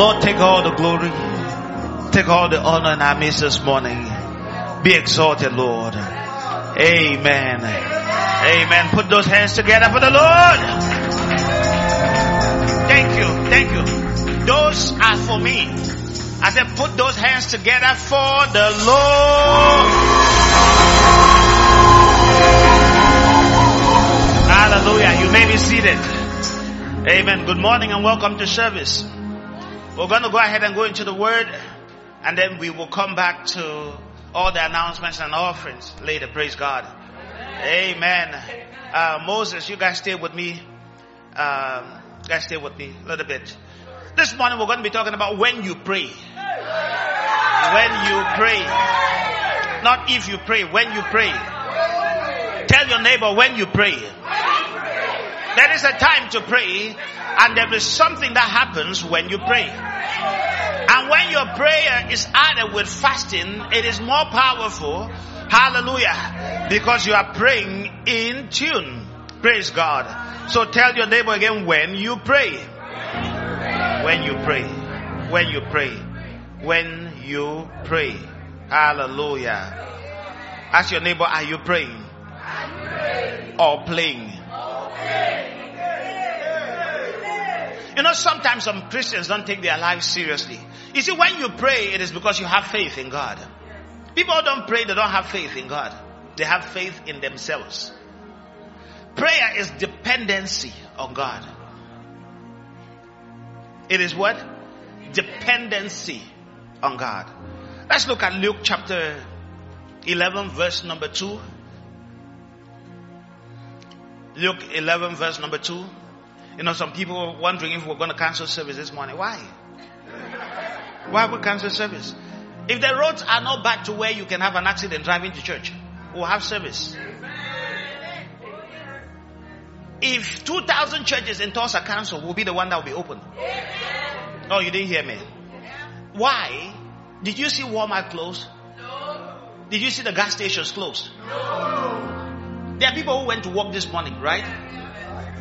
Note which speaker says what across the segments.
Speaker 1: Lord, take all the glory. Take all the honor in our midst this morning. Be exalted, Lord. Amen. Amen. Put those hands together for the Lord. Thank you. Thank you. Those are for me. I said, put those hands together for the Lord. Hallelujah. You may be seated. Amen. Good morning and welcome to service. We're going to go ahead and go into the word and then we will come back to all the announcements and offerings later. Praise God. Amen. Uh, Moses, you guys stay with me. Um, guys stay with me a little bit. This morning we're going to be talking about when you pray. When you pray. Not if you pray, when you pray. Tell your neighbor when you pray. There is a time to pray and there is something that happens when you pray. And when your prayer is added with fasting, it is more powerful. Hallelujah. Because you are praying in tune. Praise God. So tell your neighbor again when you pray. When you pray. When you pray. When you pray. Hallelujah. Ask your neighbor, are you praying? Or playing? You know, sometimes some Christians don't take their lives seriously. You see, when you pray, it is because you have faith in God. People don't pray, they don't have faith in God. They have faith in themselves. Prayer is dependency on God. It is what? Dependency on God. Let's look at Luke chapter 11 verse number 2. Luke 11 verse number 2. You know, some people were wondering if we're going to cancel service this morning. Why? Why we cancel service? If the roads are not back to where you can have an accident driving to church, we'll have service. If 2,000 churches in Tulsa Council will be the one that will be open. Oh, you didn't hear me. Why? Did you see Walmart closed? No. Did you see the gas stations closed? There are people who went to work this morning, right?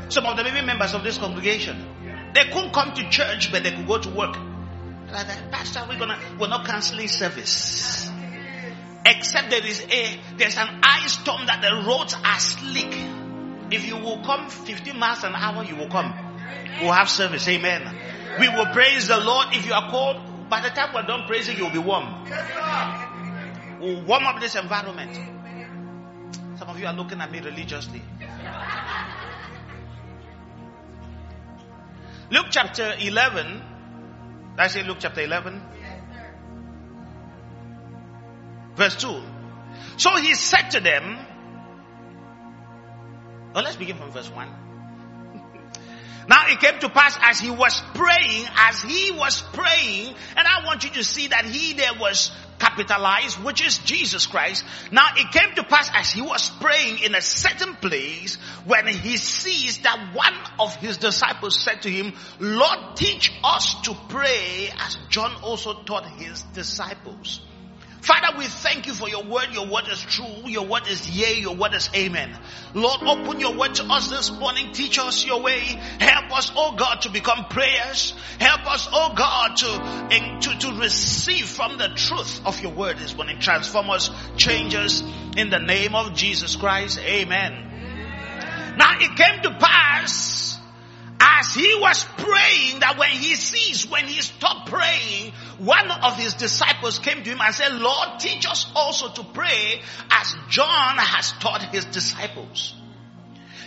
Speaker 1: Some of them maybe members of this congregation. They couldn't come to church, but they could go to work. Like, that, Pastor, we're gonna, we're not canceling service. Except there is a, there's an ice storm that the roads are slick. If you will come 15 miles an hour, you will come. We'll have service. Amen. We will praise the Lord. If you are cold, by the time we're done praising, you'll be warm. We'll warm up this environment. Some of you are looking at me religiously. Luke chapter 11. Did I say Luke chapter 11? Verse 2. So he said to them, well, let's begin from verse 1. Now it came to pass as he was praying, as he was praying, and I want you to see that he there was capitalized, which is Jesus Christ. Now it came to pass as he was praying in a certain place when he sees that one of his disciples said to him, Lord, teach us to pray as John also taught his disciples. Father, we thank you for your word. Your word is true. Your word is yea. Your word is amen. Lord, open your word to us this morning. Teach us your way. Help us, oh God, to become prayers. Help us, oh God, to, to, to receive from the truth of your word this morning. Transform us, change us in the name of Jesus Christ. Amen. Now it came to pass as he was praying that when he sees, when he stopped praying, one of his disciples came to him and said, Lord, teach us also to pray as John has taught his disciples.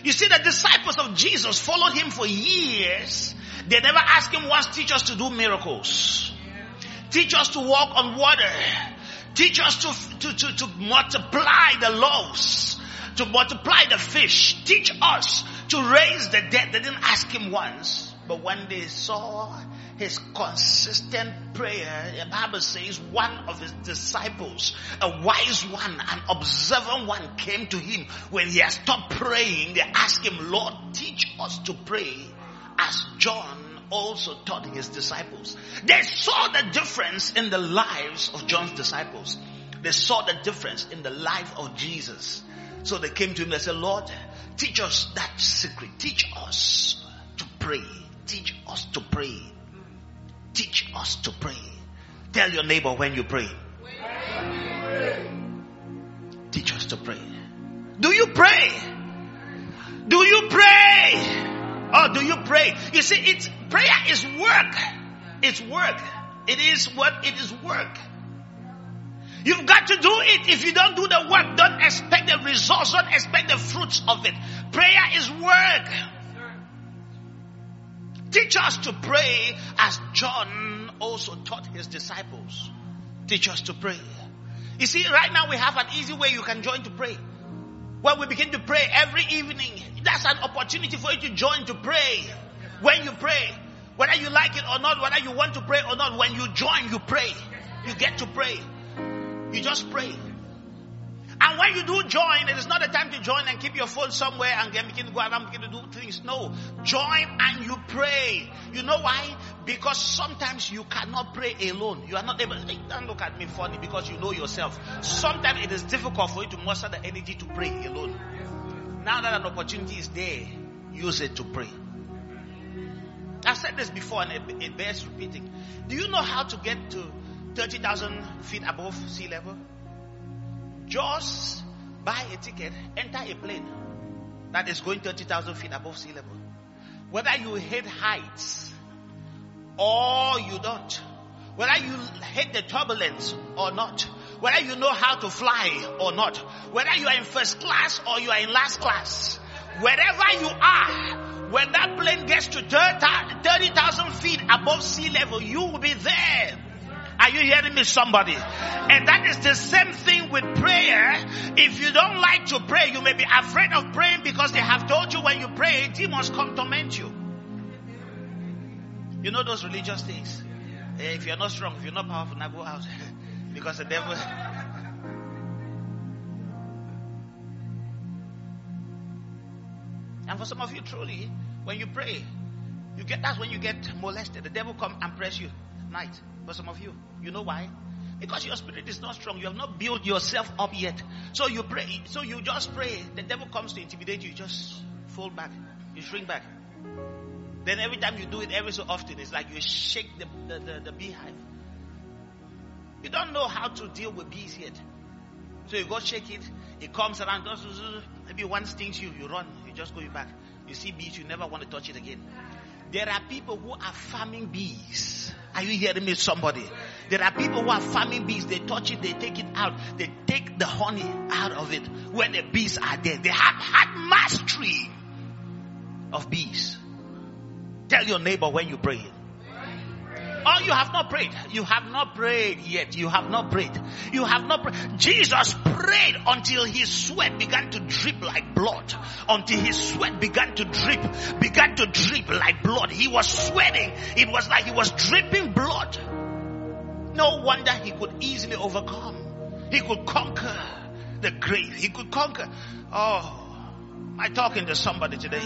Speaker 1: You see, the disciples of Jesus followed him for years. They never asked him once, teach us to do miracles. Teach us to walk on water. Teach us to, to, to, to multiply the loaves, to multiply the fish. Teach us to raise the dead. They didn't ask him once. But when they saw his consistent prayer, the Bible says one of his disciples, a wise one, an observant one came to him when he had stopped praying. They asked him, Lord, teach us to pray as John also taught his disciples. They saw the difference in the lives of John's disciples. They saw the difference in the life of Jesus. So they came to him and said, Lord, teach us that secret. Teach us to pray. Teach us to pray. Teach us to pray. Tell your neighbor when you pray. Teach us to pray. Do you pray? Do you pray? Oh, do you pray? You see, it's prayer is work. It's work. It is what it is work. You've got to do it. If you don't do the work, don't expect the results, don't expect the fruits of it. Prayer is work. Teach us to pray as John also taught his disciples. Teach us to pray. You see, right now we have an easy way you can join to pray. When we begin to pray every evening, that's an opportunity for you to join to pray. When you pray, whether you like it or not, whether you want to pray or not, when you join, you pray. You get to pray. You just pray. And when you do join, it is not a time to join and keep your phone somewhere and begin to go around begin to do things. No. Join and you pray. You know why? Because sometimes you cannot pray alone. You are not able. Don't look at me funny because you know yourself. Sometimes it is difficult for you to muster the energy to pray alone. Now that an opportunity is there, use it to pray. I've said this before and it bears repeating. Do you know how to get to 30,000 feet above sea level? Just buy a ticket, enter a plane that is going 30,000 feet above sea level. Whether you hate heights or you don't, whether you hate the turbulence or not, whether you know how to fly or not, whether you are in first class or you are in last class, wherever you are, when that plane gets to 30,000 feet above sea level, you will be there. Are you hearing me, somebody? And that is the same thing with prayer. If you don't like to pray, you may be afraid of praying because they have told you when you pray, demons come torment you. You know those religious things. Eh, if you're not strong, if you're not powerful, now go out. because the devil. And for some of you, truly, when you pray, you get that's when you get molested. The devil come and press you night. For some of you, you know why? Because your spirit is not strong. You have not built yourself up yet. So you pray. So you just pray. The devil comes to intimidate you. You just fall back. You shrink back. Then every time you do it every so often, it's like you shake the, the, the, the beehive. You don't know how to deal with bees yet. So you go shake it. It comes around. Maybe one stings you. You run. You just go back. You see bees. You never want to touch it again. There are people who are farming bees. Are you hearing me, somebody? There are people who are farming bees. They touch it, they take it out. They take the honey out of it when the bees are there. They have had mastery of bees. Tell your neighbor when you pray. Oh, you have not prayed. You have not prayed yet. You have not prayed. You have not prayed. Jesus prayed until his sweat began to drip like blood. Until his sweat began to drip, began to drip like blood. He was sweating. It was like he was dripping blood. No wonder he could easily overcome. He could conquer the grave. He could conquer. Oh, am I talking to somebody today?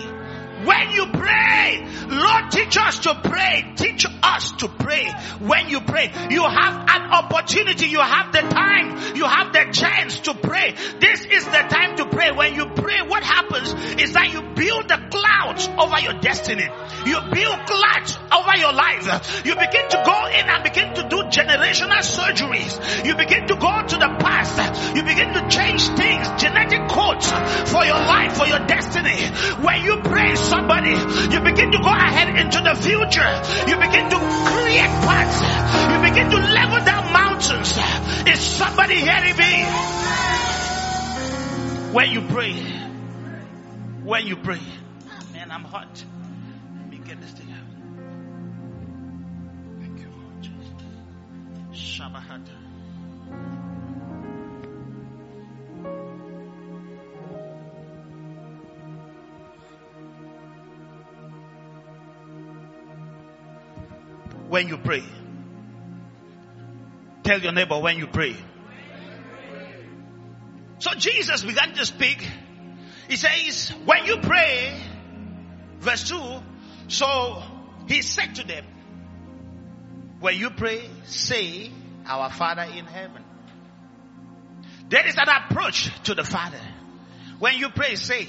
Speaker 1: When you pray, Lord, teach us to pray. Teach us to pray. When you pray, you have an opportunity. You have the time. You have the chance to pray. This is the time to pray. When you pray, what happens is that you build the clouds over your destiny. You build clouds over your life. You begin to go in and begin to do generational surgeries. You begin to go to the past. You begin to change things, genetic codes for your life, for your destiny. When you pray, somebody, you begin to go ahead into the future. You begin to create paths. You begin to level down mountains. Is somebody hearing me? When you pray, when you pray, man, I'm hot. Let me get this thing out. Thank you, Lord. Jesus. Shabbat. When you pray. Tell your neighbor when you pray. So Jesus began to speak. He says, when you pray, verse 2, so he said to them, when you pray, say, our Father in heaven. There is an approach to the Father. When you pray, say.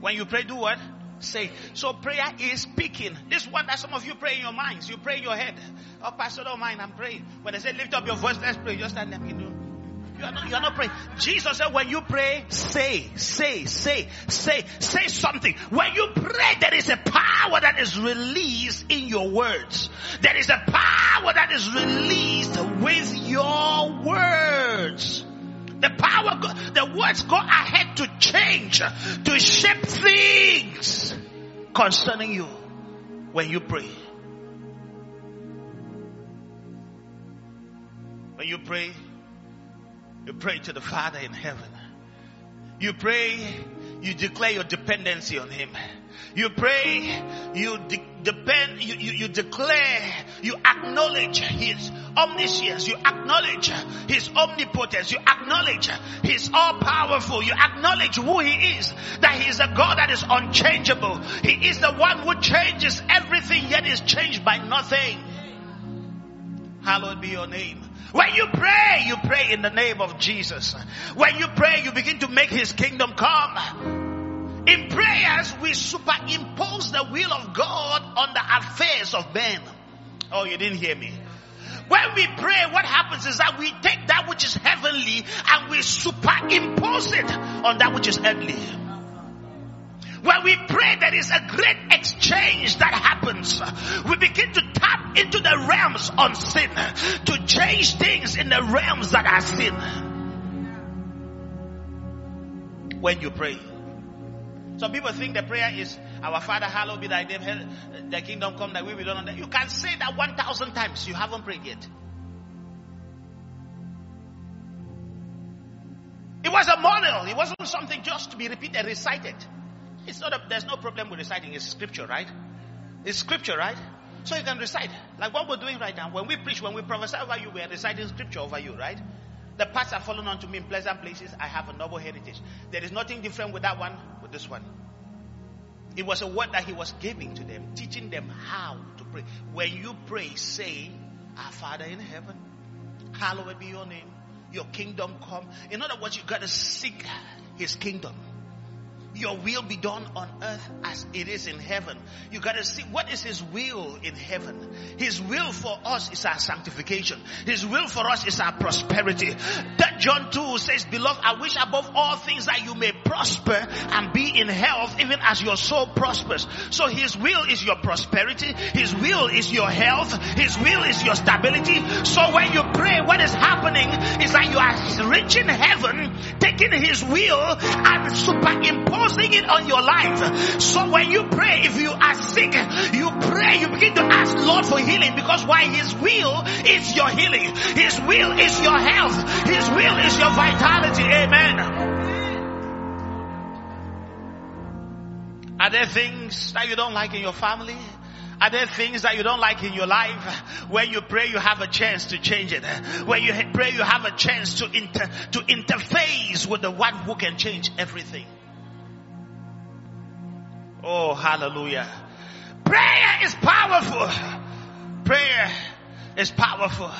Speaker 1: When you pray, do what? Say. So prayer is speaking. This one that some of you pray in your minds. You pray in your head. Oh, Pastor, don't mind. I'm praying. When they say lift up your voice, let's pray. Just stand there. You know. You are not, you are not praying. Jesus said, when you pray, say, say, say, say, say something. When you pray, there is a power that is released in your words. There is a power that is released with your words. The power, the words go ahead to change, to shape things concerning you when you pray. When you pray, you pray to the Father in heaven. You pray, you declare your dependency on Him. You pray, you de- depend, you, you, you declare, you acknowledge His omniscience, you acknowledge His omnipotence, you acknowledge He's all powerful, you acknowledge who He is, that He is a God that is unchangeable. He is the one who changes everything yet is changed by nothing. Hallowed be your name. When you pray, you pray in the name of Jesus. When you pray, you begin to make His kingdom come. In prayers, we superimpose the will of God on the affairs of men. Oh, you didn't hear me. When we pray, what happens is that we take that which is heavenly and we superimpose it on that which is earthly. When we pray, there is a great exchange that happens. We begin to tap into the realms on sin to change things in the realms that are sin. When you pray. Some people think the prayer is, Our Father, hallowed be thy name, the kingdom come, that we will on You can say that 1,000 times. You haven't prayed yet. It was a model. It wasn't something just to be repeated, recited. It's not a, there's no problem with reciting. It's scripture, right? It's scripture, right? So you can recite. Like what we're doing right now. When we preach, when we prophesy over you, we're reciting scripture over you, right? The parts are fallen onto me in pleasant places. I have a noble heritage. There is nothing different with that one, with this one. It was a word that he was giving to them, teaching them how to pray. When you pray, say, Our Father in heaven, hallowed be your name. Your kingdom come. In other words, you gotta seek his kingdom your will be done on earth as it is in heaven. You gotta see what is His will in heaven. His will for us is our sanctification. His will for us is our prosperity. That John 2 says, beloved, I wish above all things that you may prosper and be in health even as your soul prospers. So His will is your prosperity. His will is your health. His will is your stability. So when you pray, what is happening is that you are reaching heaven, taking His will and superimposing imposing it on your life. So when you pray, if you are sick, you pray, you begin to ask Lord for healing because why His will is your healing. His will is your health. His will is your vitality. Amen. Are there things that you don't like in your family? Are there things that you don't like in your life? When you pray, you have a chance to change it. When you pray, you have a chance to inter, to interface with the one who can change everything. Oh, hallelujah. Prayer is powerful. Prayer is powerful.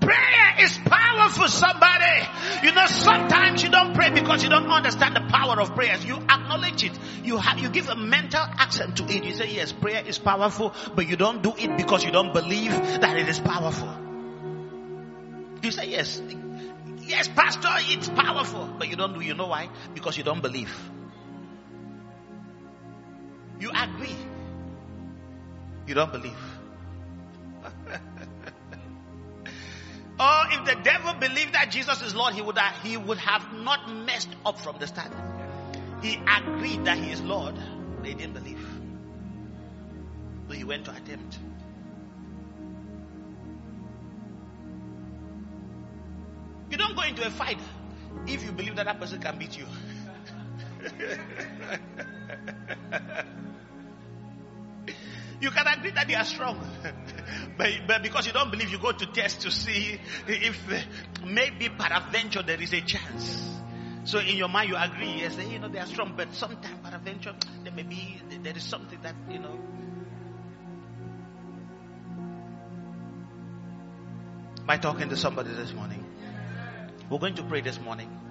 Speaker 1: Prayer is powerful, somebody. You know, sometimes you don't pray because you don't understand the power of prayers. You acknowledge it. You have, you give a mental accent to it. You say, yes, prayer is powerful, but you don't do it because you don't believe that it is powerful. You say, yes, yes, pastor, it's powerful, but you don't do, you know why? Because you don't believe. You agree. You don't believe. oh, if the devil believed that Jesus is Lord, he would have, he would have not messed up from the start. He agreed that he is Lord. They didn't believe. So he went to attempt. You don't go into a fight if you believe that that person can beat you. You can agree that they are strong. but, but, because you don't believe, you go to test to see if uh, maybe peradventure there is a chance. So in your mind, you agree, yes, you know, they are strong, but sometimes peradventure, there may be, there is something that, you know. Am I talking to somebody this morning? We're going to pray this morning.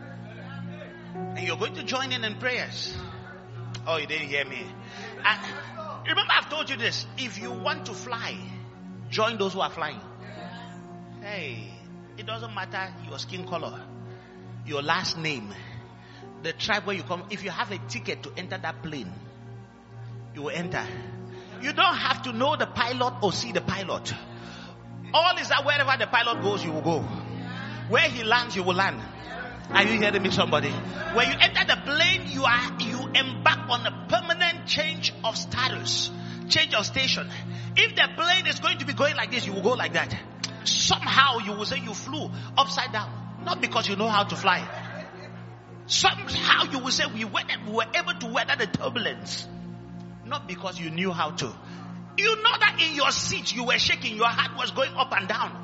Speaker 1: And you're going to join in in prayers. Oh, you didn't hear me. I, remember, I've told you this. If you want to fly, join those who are flying. Hey, it doesn't matter your skin color, your last name, the tribe where you come. If you have a ticket to enter that plane, you will enter. You don't have to know the pilot or see the pilot. All is that wherever the pilot goes, you will go. Where he lands, you will land. Are you hearing me, somebody? When you enter the plane, you are you embark on a permanent change of status, change of station. If the plane is going to be going like this, you will go like that. Somehow you will say you flew upside down, not because you know how to fly. Somehow you will say we were, we were able to weather the turbulence, not because you knew how to. You know that in your seat you were shaking, your heart was going up and down.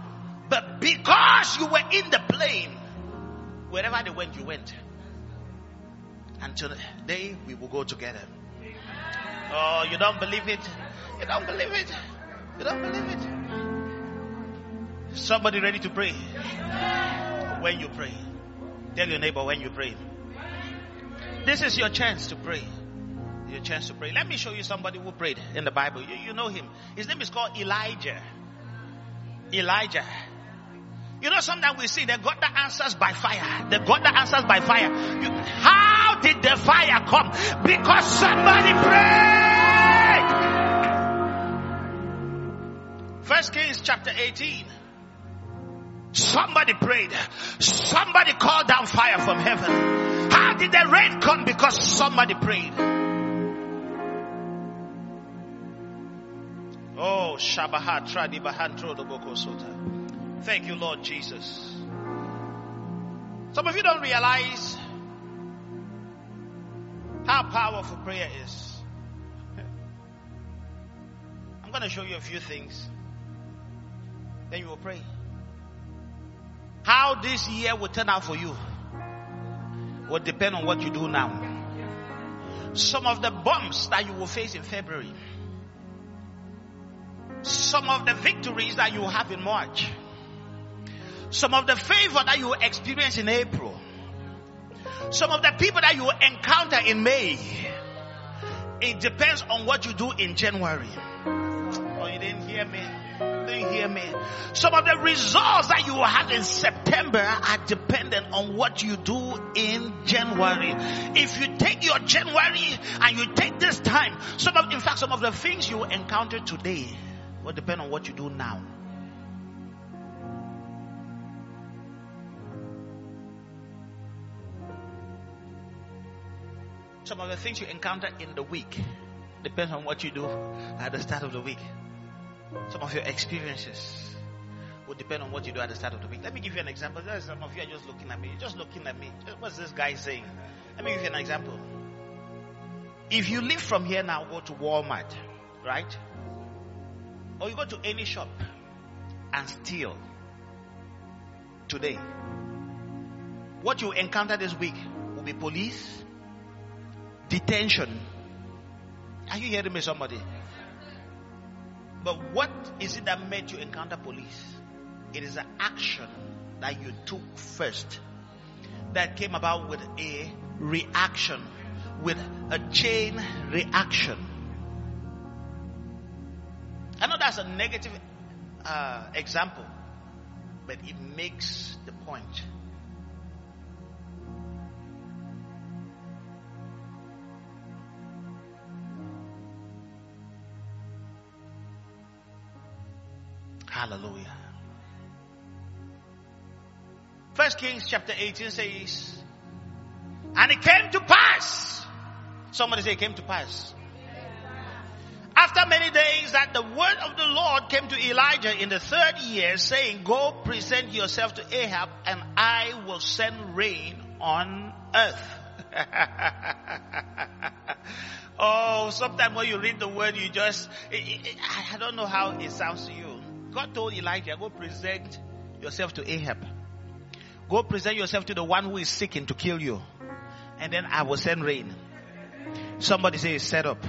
Speaker 1: But because you were in the plane, wherever they went, you went. Until the day we will go together. Oh, you don't believe it? You don't believe it? You don't believe it? Somebody ready to pray? When you pray. Tell your neighbor when you pray. This is your chance to pray. Your chance to pray. Let me show you somebody who prayed in the Bible. You, you know him. His name is called Elijah. Elijah. You know, sometimes we see that God that answers by fire. The God that answers by fire. You, how did the fire come? Because somebody prayed. First Kings chapter 18. Somebody prayed. Somebody called down fire from heaven. How did the rain come? Because somebody prayed. Oh, Shabahat Tradibahan Trodoboko Sota. Thank you, Lord Jesus. Some of you don't realize how powerful prayer is. I'm going to show you a few things. Then you will pray. How this year will turn out for you will depend on what you do now. Some of the bumps that you will face in February, some of the victories that you will have in March, some of the favor that you experience in April. Some of the people that you encounter in May. It depends on what you do in January. Oh, you didn't hear me? You didn't hear me? Some of the results that you had in September are dependent on what you do in January. If you take your January and you take this time, some of, in fact, some of the things you encounter today will depend on what you do now. Some of the things you encounter in the week depends on what you do at the start of the week. Some of your experiences will depend on what you do at the start of the week. Let me give you an example. There's some of you are just looking at me. You're just looking at me. What's this guy saying? Let me give you an example. If you leave from here now, go to Walmart, right? Or you go to any shop and steal today. What you encounter this week will be police, detention. Are you hearing me, somebody? But what is it that made you encounter police? It is an action that you took first that came about with a reaction, with a chain reaction. I know that's a negative uh, example, but it makes the point. Hallelujah. First Kings chapter 18 says, and it came to pass. Somebody say it came to pass. After many days that the word of the Lord came to Elijah in the third year saying, go present yourself to Ahab and I will send rain on earth. Oh, sometimes when you read the word, you just, I don't know how it sounds to you. God told Elijah, go present yourself to Ahab. Go present yourself to the one who is seeking to kill you. And then I will send rain. Somebody say set up.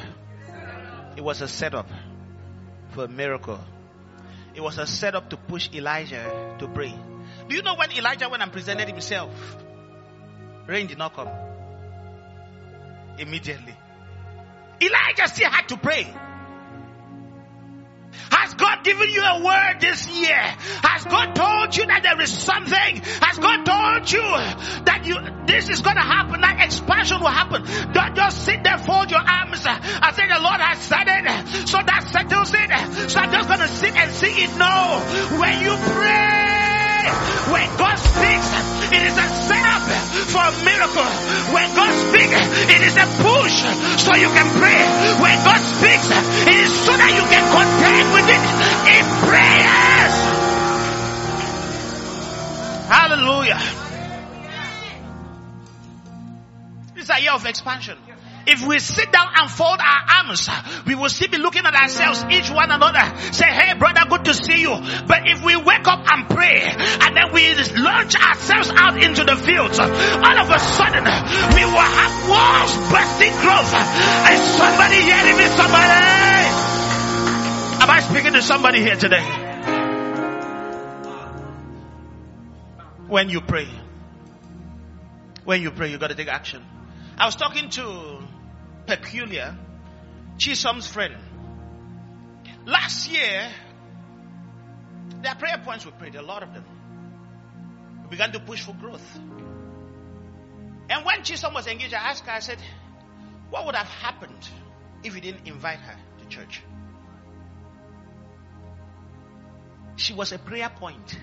Speaker 1: It was a setup for a miracle. It was a setup to push Elijah to pray. Do you know when Elijah went and presented himself? Rain did not come. Immediately. Elijah still had to pray. Has God given you a word this year? Has God told you that there is something? Has God told you that you this is gonna happen, that expansion will happen? Don't just sit there, fold your arms and say the Lord has said it, so that settles it. So I'm just gonna sit and see it. No. When you pray, when God speaks, it is a setup for a miracle. When God speaks, it is a push so you can pray. When God speaks, it is so that you can contend with it in prayers. Hallelujah. This is a year of expansion. If we sit down and fold our arms, we will still be looking at ourselves, each one another. Say, hey brother, good to see you. But if we wake up and pray, and then we launch ourselves out into the fields, all of a sudden, we will have walls bursting growth. Is somebody hearing me? Somebody? Am I speaking to somebody here today? When you pray, when you pray, you gotta take action. I was talking to Peculiar, Chisom's friend. Last year, there are prayer points we prayed, a lot of them. We began to push for growth. And when Chisom was engaged, I asked her, I said, what would have happened if you didn't invite her to church? She was a prayer point.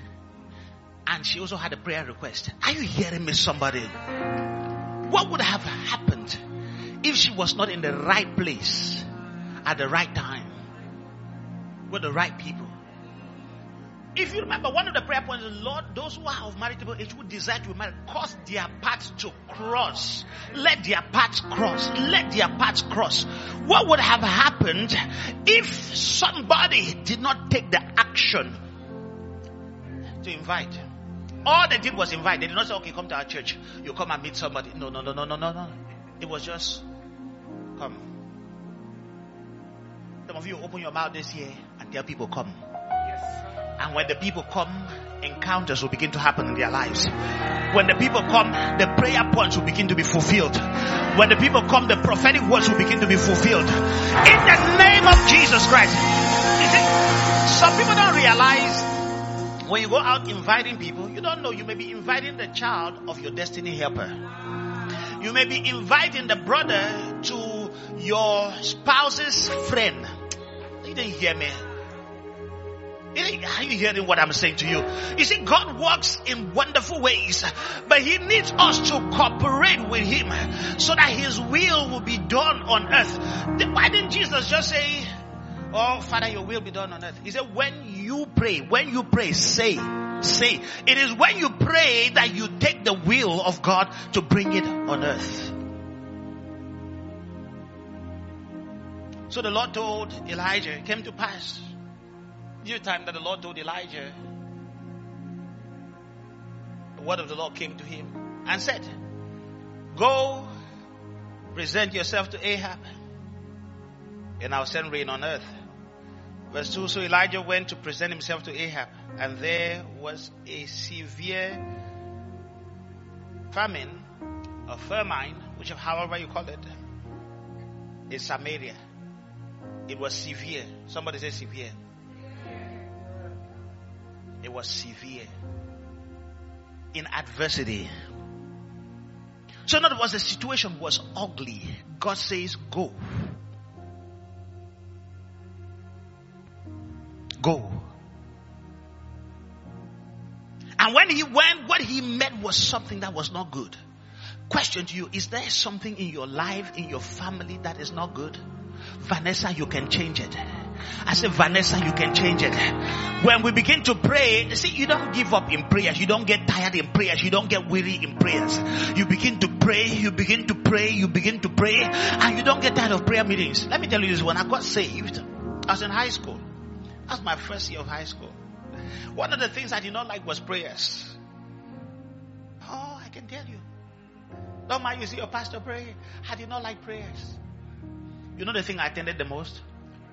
Speaker 1: And she also had a prayer request. Are you hearing me, somebody? What would have happened if she was not in the right place at the right time with the right people? If you remember, one of the prayer points is, Lord, those who are of marriageable age who desire to be married, cause their paths to cross. Let their paths cross. Let their paths cross. What would have happened if somebody did not take the action to invite? All they did was invite. They did not say, okay, come to our church. You come and meet somebody. No, no, no, no, no, no, no. It was just, come. Some of you open your mouth this year and tell people, come. Yes. And when the people come, encounters will begin to happen in their lives. When the people come, the prayer points will begin to be fulfilled. When the people come, the prophetic words will begin to be fulfilled. In the name of Jesus Christ. Some people don't realize when you go out inviting people, you don't know you may be inviting the child of your destiny helper. You may be inviting the brother to your spouse's friend. You didn't hear me. Are you hearing what I'm saying to you? You see, God works in wonderful ways, but He needs us to cooperate with Him so that His will will be done on earth. Why didn't Jesus just say, Oh, Father, your will be done on earth? He said, when you pray, when you pray, say, say. It is when you pray that you take the will of God to bring it on earth. So the Lord told Elijah, it came to pass Due time that the Lord told Elijah, the word of the Lord came to him and said, Go, present yourself to Ahab, and I'll send rain on earth. Verse 2 So Elijah went to present himself to Ahab, and there was a severe famine, a famine, which however you call it, in Samaria. It was severe. Somebody say severe. It was severe. In adversity. So in other words, the situation was ugly. God says, go. Go. And when he went, what he met was something that was not good. Question to you, is there something in your life, in your family that is not good? Vanessa, you can change it. I said, Vanessa, you can change it. When we begin to pray, see, you don't give up in prayers. You don't get tired in prayers. You don't get weary in prayers. You begin to pray, you begin to pray, you begin to pray, and you don't get tired of prayer meetings. Let me tell you this, when I got saved, I was in high school. That's my first year of high school. One of the things I did not like was prayers. Oh, I can tell you. Don't mind you see your pastor pray. I did not like prayers. You know the thing I attended the most?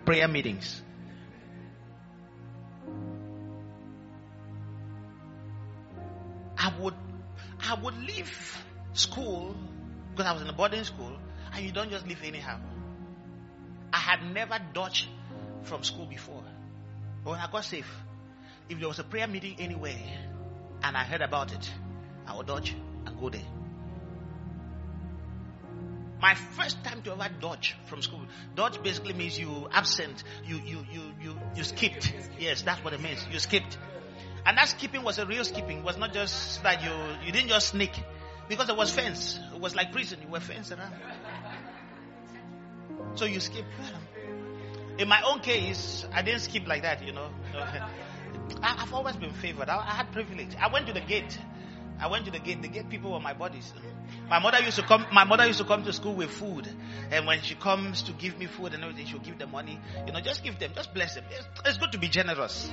Speaker 1: Prayer meetings. I would I would leave school because I was in a boarding school and you don't just leave anyhow. I had never dodged from school before. But when I got safe, if there was a prayer meeting anywhere and I heard about it, I would dodge and go there. My first time to ever dodge from school. Dodge basically means you absent, you you you you you skipped. Yes, that's what it means. You skipped. And that skipping was a real skipping. It was not just that you you didn't just sneak. Because there was fence. It was like prison. You were fenced around. So you skip. In my own case, I didn't skip like that, you know. I've always been favored. I had privilege. I went to the gate. I went to the gate. The gate people were my buddies. My mother used to come. My mother used to come to school with food, and when she comes to give me food and everything, she'll give the money. You know, just give them, just bless them. It's, it's good to be generous.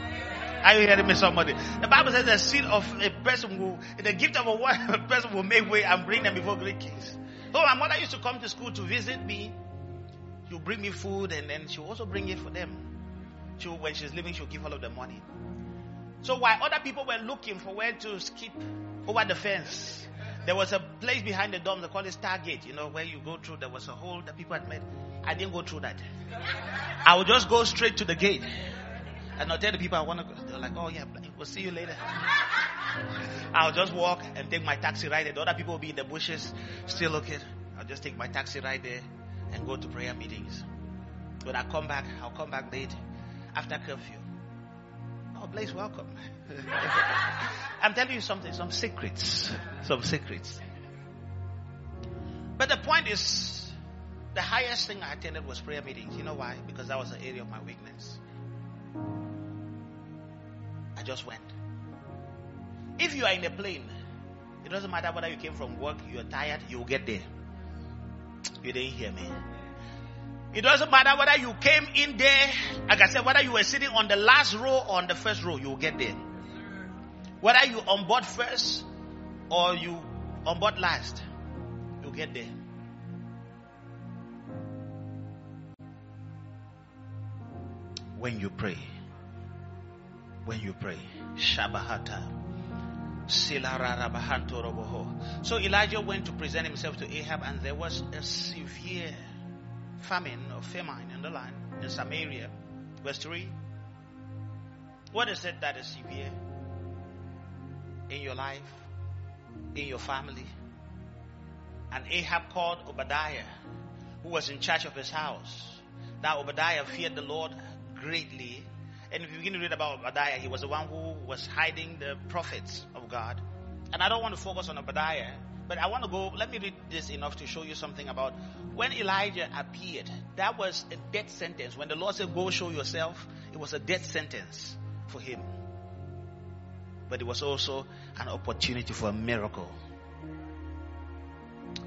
Speaker 1: Are you hearing me, somebody? The Bible says the seed of a person will, the gift of a person will make way and bring them before great kings. So my mother used to come to school to visit me. She'll bring me food, and then she'll also bring it for them. She, when she's leaving, she'll give all of the money. So while other people were looking for where to skip over the fence, there was a place behind the dome, they call it Stargate, you know, where you go through, there was a hole that people had made. I didn't go through that. I would just go straight to the gate. And I'll tell the people I want to go. They're like, oh yeah, we'll see you later. I'll just walk and take my taxi ride there. The other people will be in the bushes, still looking. I'll just take my taxi ride there and go to prayer meetings. When I come back, I'll come back late after curfew. Oh, Blaise, welcome. I'm telling you something, some secrets. Some secrets. But the point is, the highest thing I attended was prayer meetings. You know why? Because that was the area of my weakness. I just went. If you are in a plane, it doesn't matter whether you came from work, you're tired, you'll get there. You didn't hear me. It doesn't matter whether you came in there, like I said, whether you were sitting on the last row or on the first row, you'll get there. Whether you on board first or you on board last, you'll get there. When you pray, when you pray, Shabahata. So Elijah went to present himself to Ahab, and there was a severe famine or famine in the land in Samaria. Verse 3. What is it that is severe in your life, in your family? And Ahab called Obadiah, who was in charge of his house. Now Obadiah feared the Lord greatly. And if you begin to read about Obadiah, he was the one who was hiding the prophets of God. And I don't want to focus on Obadiah but I want to go, let me read this enough to show you something about when Elijah appeared. That was a death sentence. When the Lord said, Go show yourself, it was a death sentence for him. But it was also an opportunity for a miracle.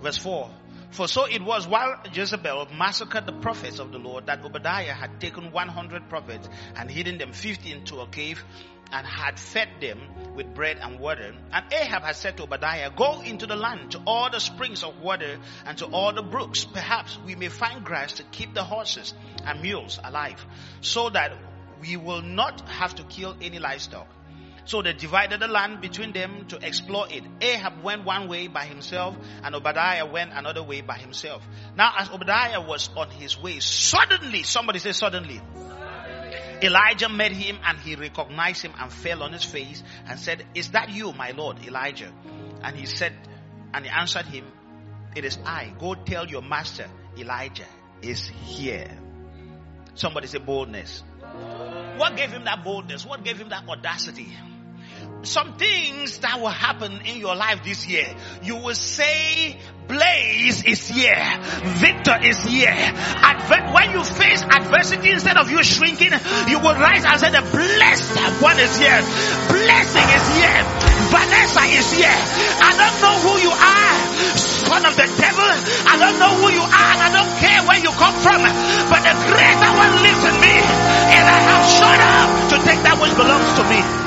Speaker 1: Verse 4 For so it was while Jezebel massacred the prophets of the Lord that Obadiah had taken 100 prophets and hidden them 50 into a cave and had fed them with bread and water. And Ahab had said to Obadiah, Go into the land to all the springs of water and to all the brooks. Perhaps we may find grass to keep the horses and mules alive, so that we will not have to kill any livestock. So they divided the land between them to explore it. Ahab went one way by himself, and Obadiah went another way by himself. Now, as Obadiah was on his way, suddenly, somebody say suddenly, Elijah met him and he recognized him and fell on his face and said, Is that you, my Lord, Elijah? And he said, and he answered him, It is I. Go tell your master, Elijah is here. Somebody say boldness. What gave him that boldness? What gave him that audacity? Some things that will happen in your life this year. You will say, Blaise is here. Victor is here. Adver- when you face adversity, instead of you shrinking, you will rise and say, the blessed one is here. Blessing is here. Vanessa is here. I don't know who you are, son of the devil. I don't know who you are and I don't care where you come from. But the greater one lives in me. And I have shut up to take that which belongs to me.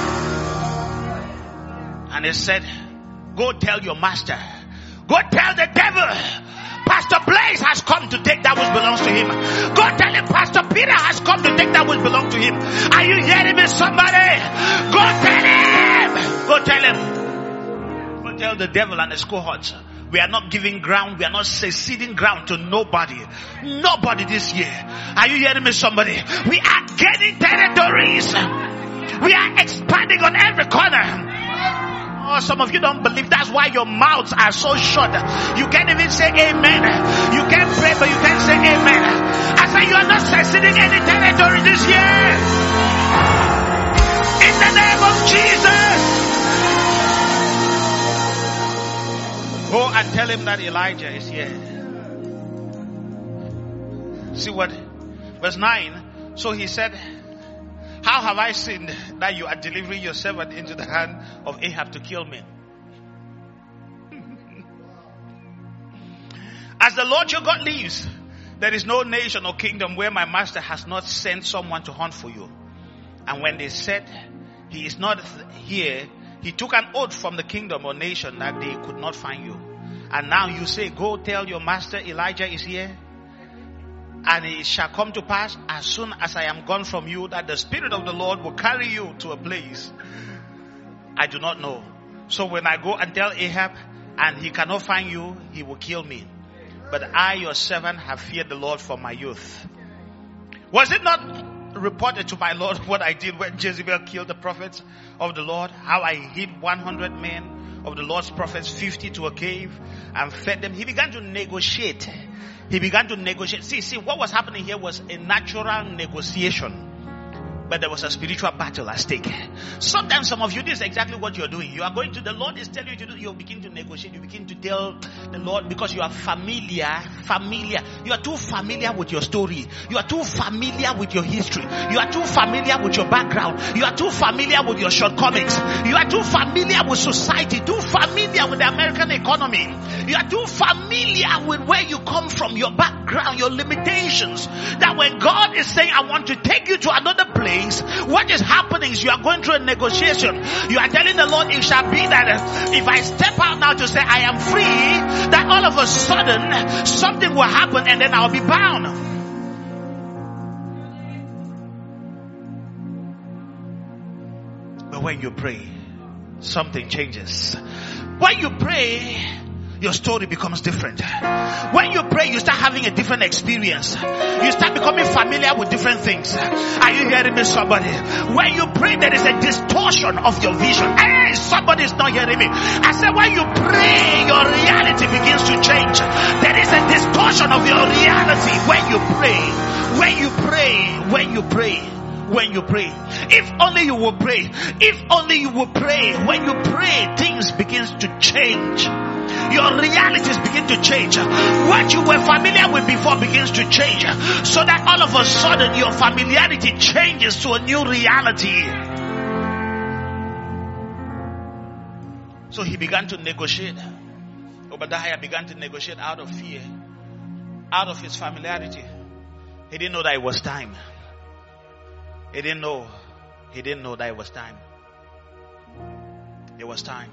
Speaker 1: And he said, go tell your master Go tell the devil, Pastor Blaise has come to take that which belongs to him. Go tell him, Pastor Peter has come to take that which belongs to him. Are you hearing me, somebody? Go tell him. Go tell him. Go tell the devil and his cohorts. We are not giving ground. We are not ceding ground to nobody. Nobody this year. Are you hearing me, somebody? We are gaining territories. We are expanding on every corner. Some of you don't believe. That's why your mouths are so shut. You can't even say amen. You can't pray, but you can't say amen. I say you are not succeeding any territory this year. In the name of Jesus. Go and tell him that Elijah is here. See what? Verse 9. So he said, how have I sinned that you are delivering your servant into the hand of Ahab to kill me? As the Lord your God lives, there is no nation or kingdom where my master has not sent someone to hunt for you. And when they said he is not here, he took an oath from the kingdom or nation that they could not find you. And now you say, go tell your master Elijah is here. And it shall come to pass as soon as I am gone from you that the Spirit of the Lord will carry you to a place I do not know. So when I go and tell Ahab and he cannot find you, he will kill me. But I, your servant, have feared the Lord from my youth. Was it not reported to my Lord what I did when Jezebel killed the prophets of the Lord? How I hid 100 men of the Lord's prophets, 50 to a cave and fed them. He began to negotiate he began to negotiate. See, see, what was happening here was a natural negotiation but there was a spiritual battle at stake. Sometimes some of you, this is exactly what you're doing. You are going to, the Lord is telling you to do, you begin to negotiate, you begin to tell the Lord because you are familiar, familiar. You are too familiar with your story. You are too familiar with your history. You are too familiar with your background. You are too familiar with your shortcomings. You are too familiar with society, too familiar with the American economy. You are too familiar with where you come from, your background, your limitations. That when God is saying, I want to take you to another place, things, what is happening is you are going through a negotiation. You are telling the Lord, it shall be that if I step out now to say I am free, that all of a sudden something will happen and then I'll be bound. But when you pray, something changes. When you pray, your story becomes different. When you pray, you start having a different experience. You start becoming familiar with different things. Are you hearing me, somebody? When you pray, there is a distortion of your vision. Hey, somebody is not hearing me. I said, when you pray, your reality begins to change. There is a distortion of your reality when you pray. When you pray, when you pray when you pray. If only you will pray. If only you will pray. When you pray, things begins to change your realities begin to change. What you were familiar with before begins to change. So that all of a sudden your familiarity changes to a new reality. So he began to negotiate. Obadiah began to negotiate out of fear, out of his familiarity. He didn't know that it was time. He didn't know. He didn't know that it was time. It was time.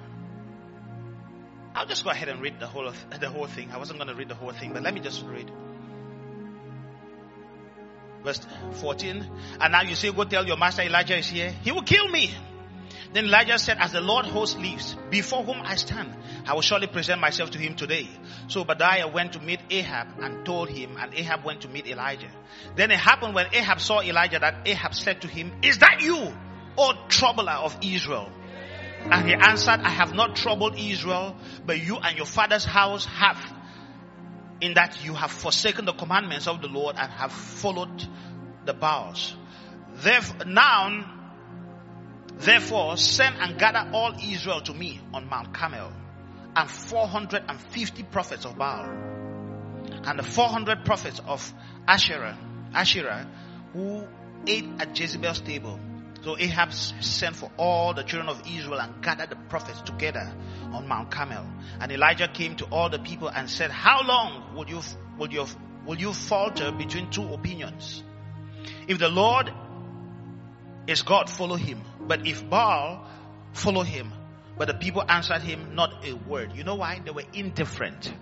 Speaker 1: I'll just go ahead and read the whole of, the whole thing. I wasn't going to read the whole thing, but let me just read. Verse 14. And now you say, go tell your master Elijah is here. He will kill me. Then Elijah said, as the Lord host lives, before whom I stand, I will surely present myself to him today. So Obadiah went to meet Ahab and told him, and Ahab went to meet Elijah. Then it happened when Ahab saw Elijah that Ahab said to him, is that you, O troubler of Israel? And he answered, I have not troubled Israel, but you and your father's house have, in that you have forsaken the commandments of the Lord and have followed the Baals. Therefore, now, Therefore, send and gather all Israel to me on Mount Carmel, and 450 prophets of Baal, and the 400 prophets of Asherah, Asherah, who ate at Jezebel's table. So Ahab sent for all the children of Israel and gathered the prophets together on Mount Carmel. And Elijah came to all the people and said, How long would you, would you, will you falter between two opinions? If the Lord is God, follow him. But if Baal, follow him. But the people answered him not a word. You know why? They were indifferent.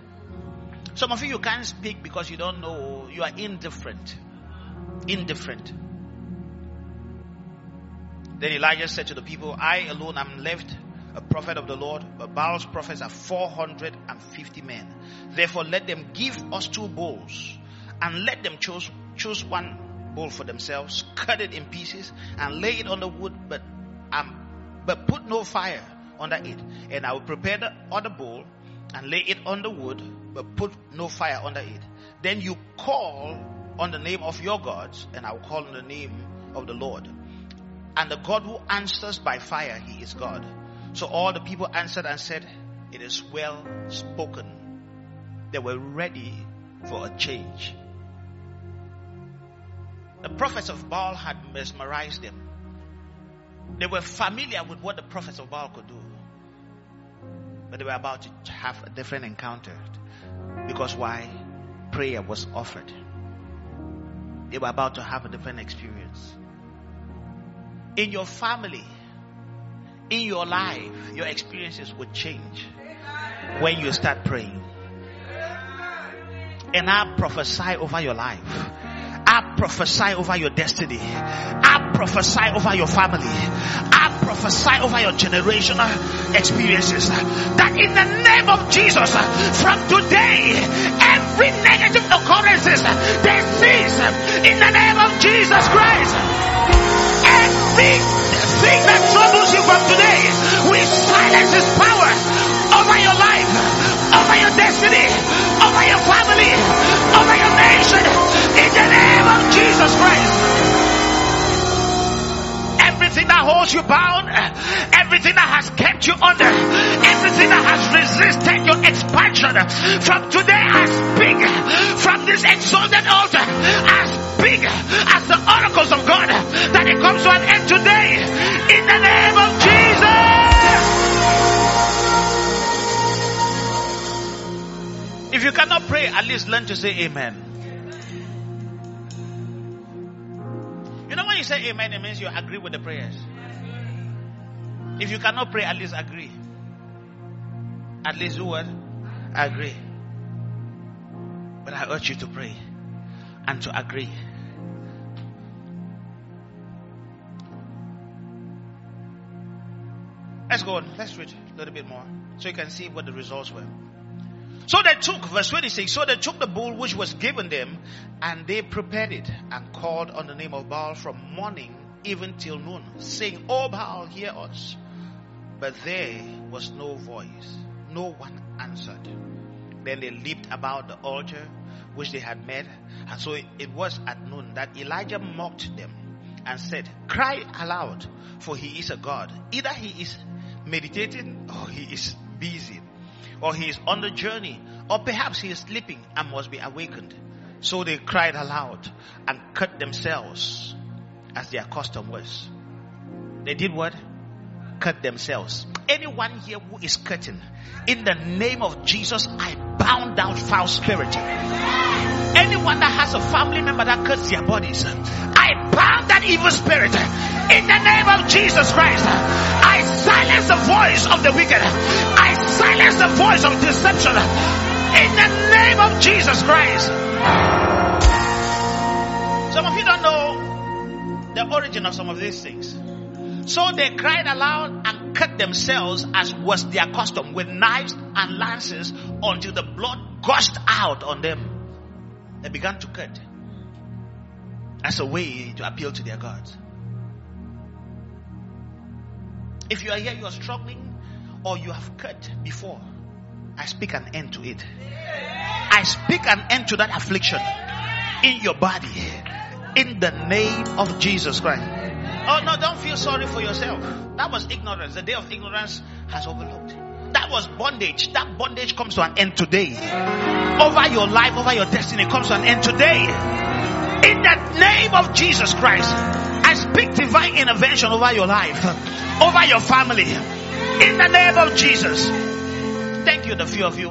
Speaker 1: Some of you, you can't speak because you don't know. You are indifferent. Indifferent. Then Elijah said to the people, I alone am left a prophet of the Lord, but Baal's prophets are 450 men. Therefore, let them give us two bowls, and let them choose, choose one bowl for themselves, cut it in pieces, and lay it on the wood, but um, but put no fire under it. And I will prepare the other bowl, and lay it on the wood, but put no fire under it. Then you call on the name of your gods, and I will call on the name of the Lord. And the God who answers by fire, he is God. So all the people answered and said, It is well spoken. They were ready for a change. The prophets of Baal had mesmerized them. They were familiar with what the prophets of Baal could do. But they were about to have a different encounter. Because why? Prayer was offered. They were about to have a different experience. In your family, in your life, your experiences would change when you start praying. And I prophesy over your life I prophesy over your destiny. I prophesy over your family. I prophesy over your generational experiences. That in the name of Jesus, from today, every negative occurrences, they cease. In the name of Jesus Christ. Everything that troubles you from today, we silence his power over your life, over your destiny, over your family, over your nation. In the name of Jesus Christ. Everything that holds you bound, everything that has kept you under, everything that has resisted your expansion, from today I speak from this exalted altar, I speak as the oracles of God that it comes to an end today in the name of Jesus. If you cannot pray, at least learn to say amen. When you say amen, it means you agree with the prayers. If you cannot pray, at least agree. At least do what? Agree. But I urge you to pray and to agree. Let's go on. Let's read a little bit more so you can see what the results were. So they took, verse 26, so they took the bull which was given them and they prepared it and called on the name of Baal from morning even till noon, saying, O Baal, hear us. But there was no voice, no one answered. Then they leaped about the altar which they had made. And so it was at noon that Elijah mocked them and said, Cry aloud, for he is a God. Either he is meditating or he is busy or he is on the journey, or perhaps he is sleeping and must be awakened. So they cried aloud and cut themselves as their custom was. They did what? Cut themselves. Anyone here who is cutting, in the name of Jesus, I bound down foul spirit. Anyone that has a family member that cuts their bodies, I bound that evil spirit in the name of Jesus Christ. I silence the voice of the wicked. I silence the voice of deception in the name of Jesus Christ. Some of you don't know the origin of some of these things. So they cried aloud and cut themselves as was their custom with knives and lances until the blood gushed out on them. They began to cut as a way to appeal to their gods. If you are here, you are struggling, or you have cut before, I speak an end to it. I speak an end to that affliction in your body in the name of Jesus Christ. Oh no, don't feel sorry for yourself. That was ignorance. The day of ignorance has overlooked. That was bondage. That bondage comes to an end today. Over your life, over your destiny comes to an end today. In the name of Jesus Christ, I speak divine intervention over your life, over your family. In the name of Jesus. Thank you, the few of you.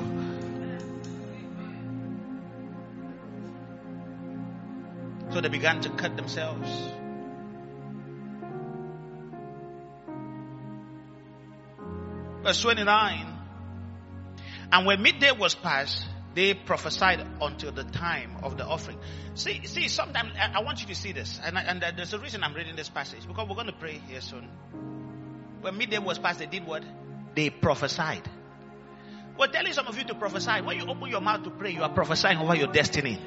Speaker 1: So they began to cut themselves. Verse 29. And when midday was past, they prophesied until the time of the offering. See, see, sometimes I, want you to see this, and, and there's a reason I'm reading this passage because we're going to pray here soon. When midday was past, they did what? They prophesied. We're telling some of you to prophesy. When you open your mouth to pray, you are prophesying over your destiny.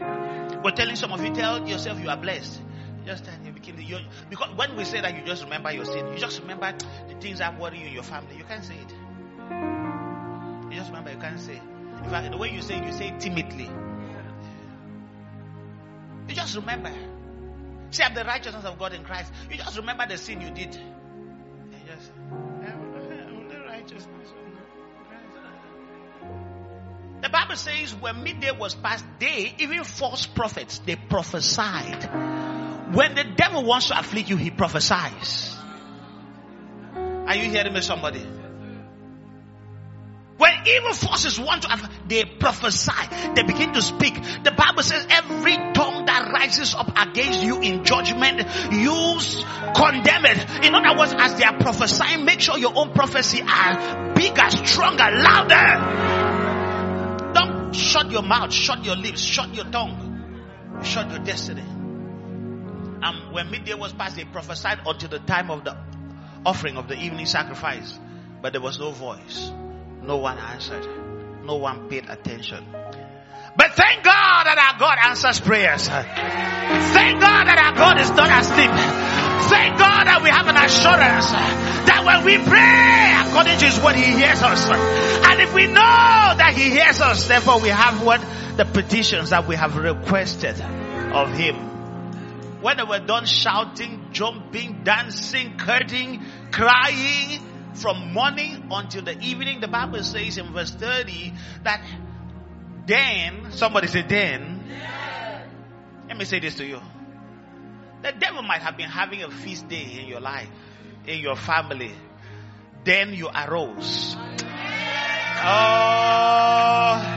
Speaker 1: We're telling some of you, tell yourself you are blessed. Just begin to, because when we say that, you just remember your sin. You just remember the things that worry you in your family. You can't say it. You just remember you can't say. In the way you say it, you say it timidly. You just remember. Say, I'm the righteousness of God in Christ. You just remember the sin you did. I'm the righteousness the Bible says when midday was past, they, even false prophets, they prophesied. When the devil wants to afflict you, he prophesies. Are you hearing me, somebody? When evil forces want to, have they prophesy. They begin to speak. The Bible says every tongue that rises up against you in judgment, you condemn it. In other words, as they are prophesying, make sure your own prophecy are bigger, stronger, louder. Don't shut your mouth, shut your lips, shut your tongue, shut your destiny. And when midday was past, they prophesied until the time of the offering of the evening sacrifice, but there was no voice. No one answered. No one paid attention. But thank God that our God answers prayers. Thank God that our God is not asleep. Thank God that we have an assurance that when we pray according to his word, he hears us. And if we know that he hears us, therefore we have what? The petitions that we have requested of him. When they were done shouting, jumping, dancing, curting, crying, from morning until the evening. The Bible says in verse 30 that then, somebody say then. Let me say this to you. The devil might have been having a feast day in your life, in your family. Then you arose. Oh,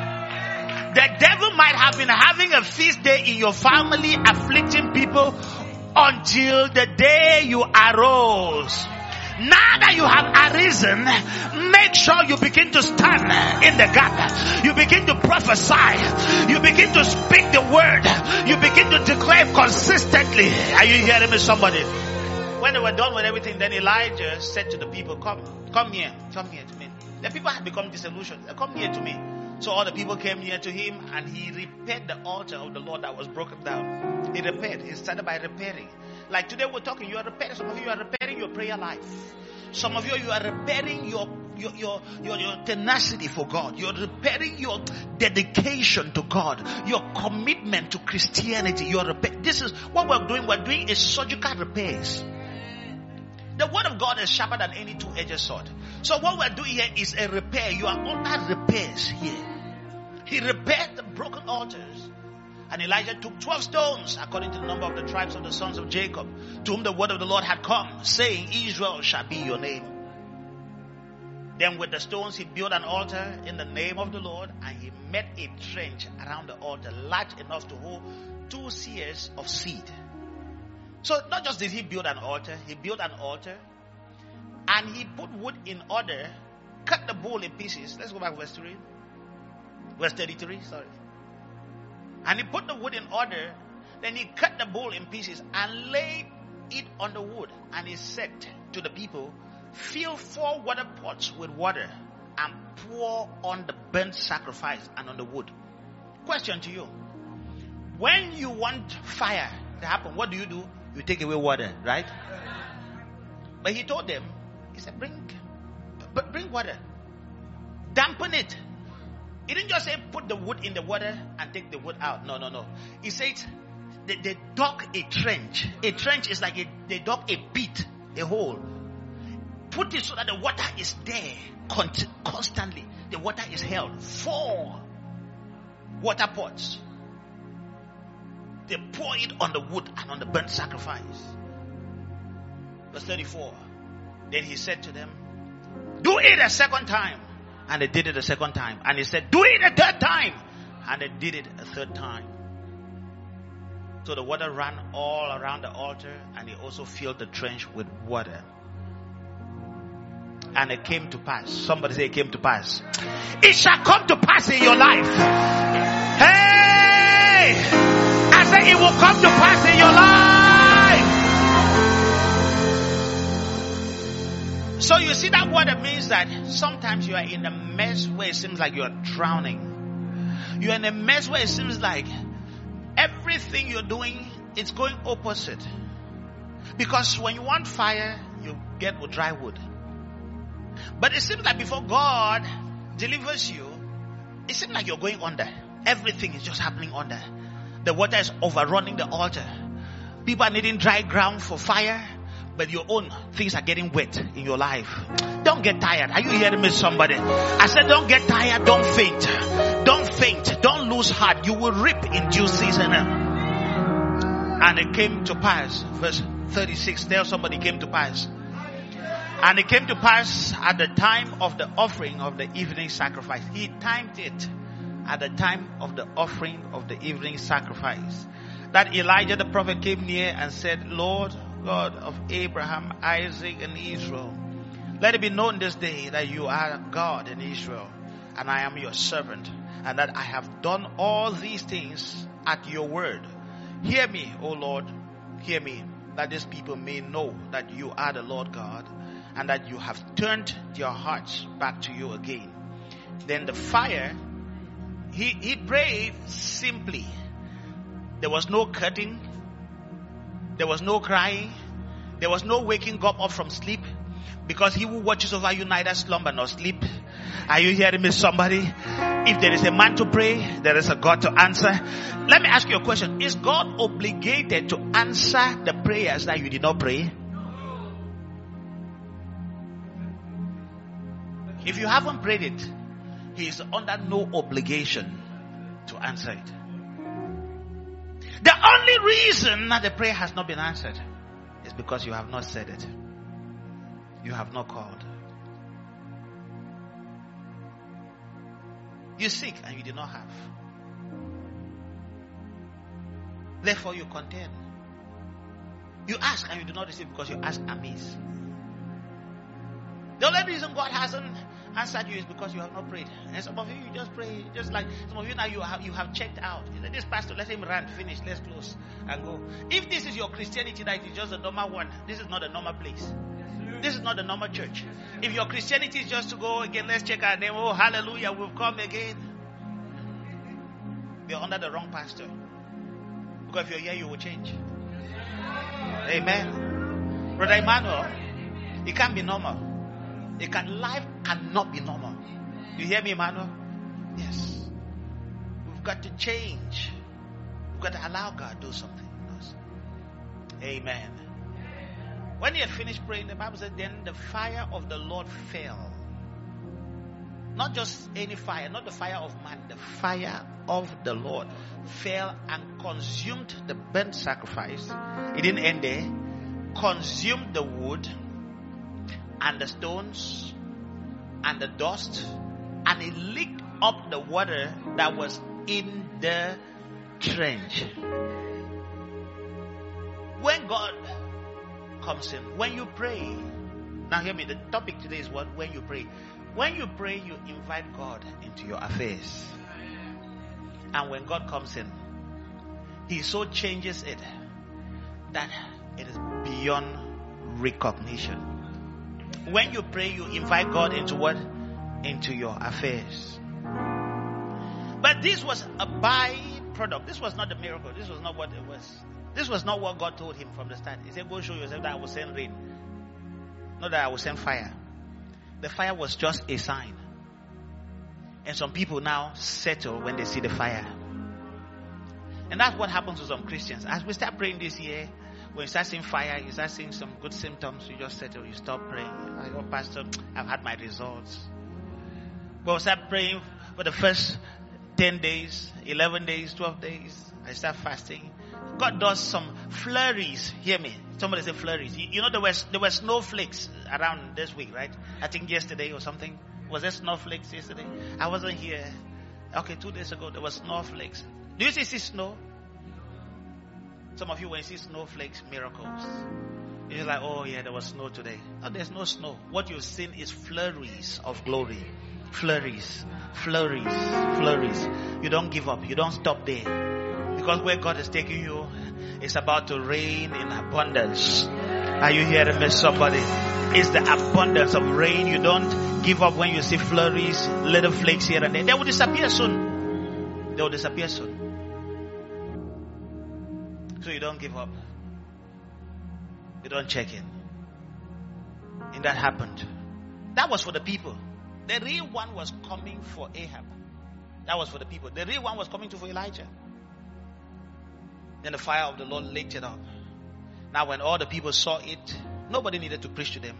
Speaker 1: the devil might have been having a feast day in your family, afflicting people until the day you arose. Now that you have arisen, make sure you begin to stand in the gap. You begin to prophesy. You begin to speak the word. You begin to declare consistently. Are you hearing me, somebody? When they were done with everything, then Elijah said to the people, Come, come here, come here to me. The people had become disillusioned. Come here to me. So all the people came near to him and he repaired the altar of the Lord that was broken down. He repaired. He started by repairing. Like today we're talking, you are repairing, some of you are repairing your prayer life. Some of you, you are repairing your, your, your, your, your tenacity for God. You're repairing your dedication to God. Your commitment to Christianity. You're repair- this is what we're doing. We're doing is surgical repairs. The word of God is sharper than any two-edged sword. So what we're doing here is a repair. You are under repairs here. He repaired the broken altars. And Elijah took 12 stones according to the number of the tribes of the sons of Jacob, to whom the word of the Lord had come, saying, Israel shall be your name. Then with the stones he built an altar in the name of the Lord, and he made a trench around the altar large enough to hold two seahs of seed. So not just did he build an altar, he built an altar, and he put wood in order, cut the bull in pieces. Let's go back verse 3. Verse 33, sorry. And he put the wood in order. Then he cut the bull in pieces and laid it on the wood. And he said to the people, Fill four water pots with water and pour on the burnt sacrifice and on the wood. Question to you. When you want fire to happen, what do you do? You take away water, right? But he told them, he said, bring, bring water. Dampen it. He didn't just say put the wood in the water and take the wood out. No, no, no. He said they, they dug a trench. A trench is like a, they dug a pit, a hole. Put it so that the water is there constantly. The water is held. Four water pots. They pour it on the wood and on the burnt sacrifice. Verse 34. Then he said to them, Do it a second time. And they did it a second time. And he said, Do it a third time. And they did it a third time. So the water ran all around the altar and he also filled the trench with water. And it came to pass. Somebody say it came to pass. It shall come to pass in your life. Hey! I say it will come to pass in your life. So you see that word means that sometimes you are in a mess where it seems like you are drowning. You're in a mess where it seems like everything you're doing, it's going opposite. Because when you want fire, you get with dry wood. But it seems like before God delivers you, it seems like you're going under. Everything is just happening under. The water is overrunning the altar. People are needing dry ground for fire, but your own things are getting wet in your life. Don't get tired. Are you hearing me, somebody? I said, don't get tired. Don't faint. Don't faint. Don't lose heart. You will reap in due season. And it came to pass, verse 36. Tell somebody came to pass. And it came to pass at the time of the offering of the evening sacrifice. He timed it at the time of the offering of the evening sacrifice. That Elijah the prophet came near and said, Lord God of Abraham, Isaac, and Israel, let it be known this day that you are God in Israel, and I am your servant, and that I have done all these things at your word. Hear me, O Lord, hear me, that these people may know that you are the Lord God and that you have turned your hearts back to you again. Then the fire, he, he prayed simply. There was no cutting. There was no crying. There was no waking up, up from sleep. Because he who watches over you neither slumber nor sleep. Are you hearing me somebody? If there is a man to pray, there is a God to answer. Let me ask you a question. Is God obligated to answer the prayers that you did not pray? If you haven't prayed it, he is under no obligation to answer it. The only reason that the prayer has not been answered is because you have not said it. You have not called. You seek and you did not have. Therefore you contend. You ask and you do not receive because you ask amiss. The only reason God hasn't answered you is because you have not prayed. And some of you, you just pray, just like some of you now, you have, you have checked out. You this pastor, let him run, finish, let's close and go. If this is your Christianity, that is just a normal one, this is not a normal place. This is not a normal church. If your Christianity is just to go again, let's check our name. Oh, hallelujah, we've come again. You're under the wrong pastor. Because if you're here, you will change. Amen. Brother Emmanuel, it can't be normal. It can life cannot be normal. You hear me, Emmanuel? Yes. We've got to change. We've got to allow God to do something Amen. When he had finished praying, the Bible said, Then the fire of the Lord fell. Not just any fire, not the fire of man, the fire of the Lord fell and consumed the burnt sacrifice. It didn't end there. Consumed the wood and the stones and the dust and it licked up the water that was in the trench. When God comes in, when you pray, now hear me, the topic today is what? When you pray. When you pray, you invite God into your affairs. And when God comes in, He so changes it that it is beyond recognition. When you pray, you invite God into what? Into your affairs. But this was a byproduct. This was not the miracle. This was not what it was. This was not what God told him from the start. He said, Go show yourself that I will send rain. Not that I will send fire. The fire was just a sign. And some people now settle when they see the fire. And that's what happens to some Christians. As we start praying this year, when you start seeing fire, you start seeing some good symptoms, you just settle, you stop praying. Like, oh, Pastor, I've had my results. But I start praying for the first 10 days, 11 days, 12 days. I start fasting. God does some flurries. Hear me. Somebody say flurries. You, you know there was there were snowflakes around this week, right? I think yesterday or something. Was there snowflakes yesterday? I wasn't here. Okay, two days ago there was snowflakes. Do you see, see snow? Some of you when you see snowflakes, miracles. You're like, oh yeah, there was snow today. No, there's no snow. What you've seen is flurries of glory. Flurries, flurries, flurries. You don't give up. You don't stop there. Because where God is taking you, it's about to rain in abundance. Are you hearing me, somebody? It's the abundance of rain. You don't give up when you see flurries, little flakes here and there. They will disappear soon. They will disappear soon. So you don't give up. You don't check in. And that happened. That was for the people. The real one was coming for Ahab. That was for the people. The real one was coming to for Elijah. Then the fire of the Lord licked it up. Now, when all the people saw it, nobody needed to preach to them.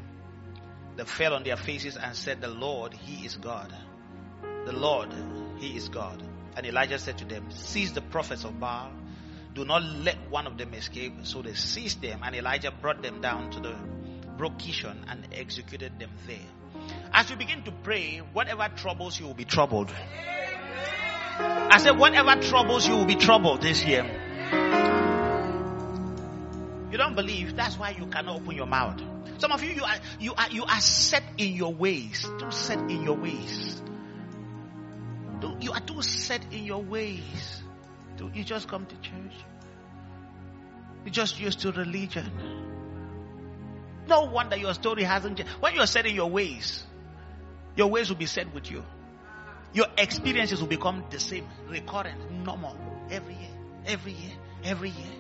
Speaker 1: They fell on their faces and said, The Lord, He is God. The Lord, He is God. And Elijah said to them, Seize the prophets of Baal. Do not let one of them escape. So they seized them, and Elijah brought them down to the brook and executed them there. As you begin to pray, whatever troubles you will be troubled. I said, whatever troubles you will be troubled this year. You don't believe, that's why you cannot open your mouth. Some of you, you are, you are, you are set in your ways. Too set in your ways. You are too set in your ways. Do you just come to church. You just used to religion. No wonder your story hasn't changed. When you're set in your ways, your ways will be set with you. Your experiences will become the same, recurrent, normal, every year, every year, every year.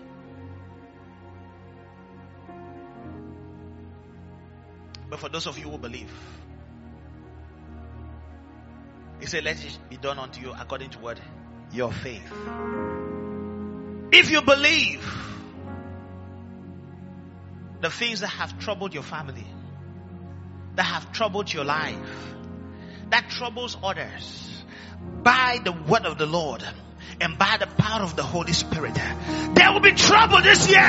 Speaker 1: But for those of you who believe, he said, Let it be done unto you according to what? Your faith. If you believe the things that have troubled your family, that have troubled your life, that troubles others, by the word of the Lord and by the power of the Holy Spirit, there will be trouble this year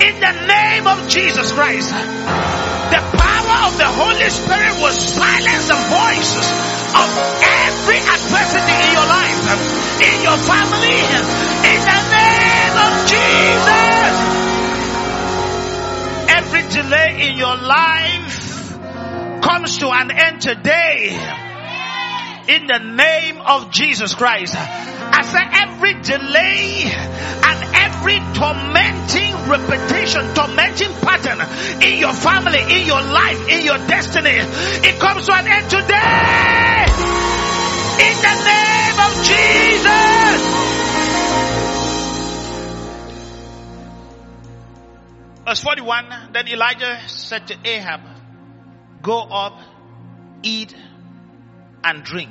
Speaker 1: in the name of Jesus Christ. The power of the Holy Spirit will silence the voices of every adversity in your life, in your family, in the name of Jesus. Delay in your life comes to an end today in the name of Jesus Christ. I say every delay and every tormenting repetition, tormenting pattern in your family, in your life, in your destiny, it comes to an end today. In the name of Jesus. Verse 41, then Elijah said to Ahab, go up, eat and drink,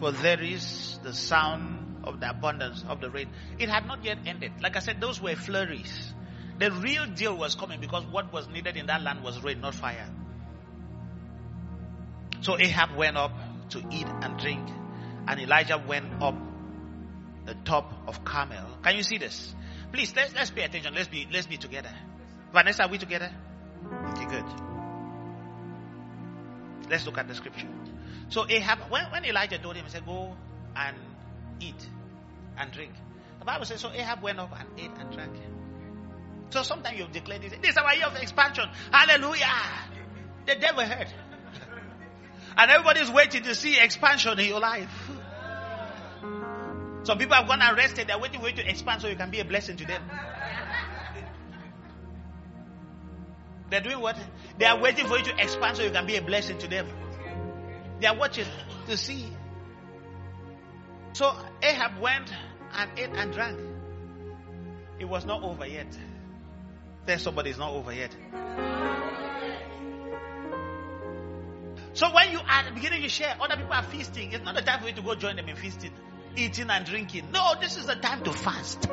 Speaker 1: for there is the sound of the abundance of the rain. It had not yet ended. Like I said, those were flurries. The real deal was coming because what was needed in that land was rain, not fire. So Ahab went up to eat and drink, and Elijah went up the top of Carmel. Can you see this? Please, let's, let's pay attention. Let's be, let's be together. Vanessa, are we together? Okay, good. Let's look at the scripture. So Ahab, when, when Elijah told him, he said, go and eat and drink. The Bible says, so Ahab went up and ate and drank. So sometimes you've declared this, this is our year of expansion. Hallelujah. The devil heard. And everybody's waiting to see expansion in your life. Some people have gone arrested. They're waiting for you to expand so you can be a blessing to them. They're doing what? They are waiting for you to expand so you can be a blessing to them. They are watching to see so Ahab went and ate and drank. It was not over yet. Tell somebody it's not over yet. So when you are beginning to share, other people are feasting. It's not the time for you to go join them in feasting. Eating and drinking. No, this is the time to fast.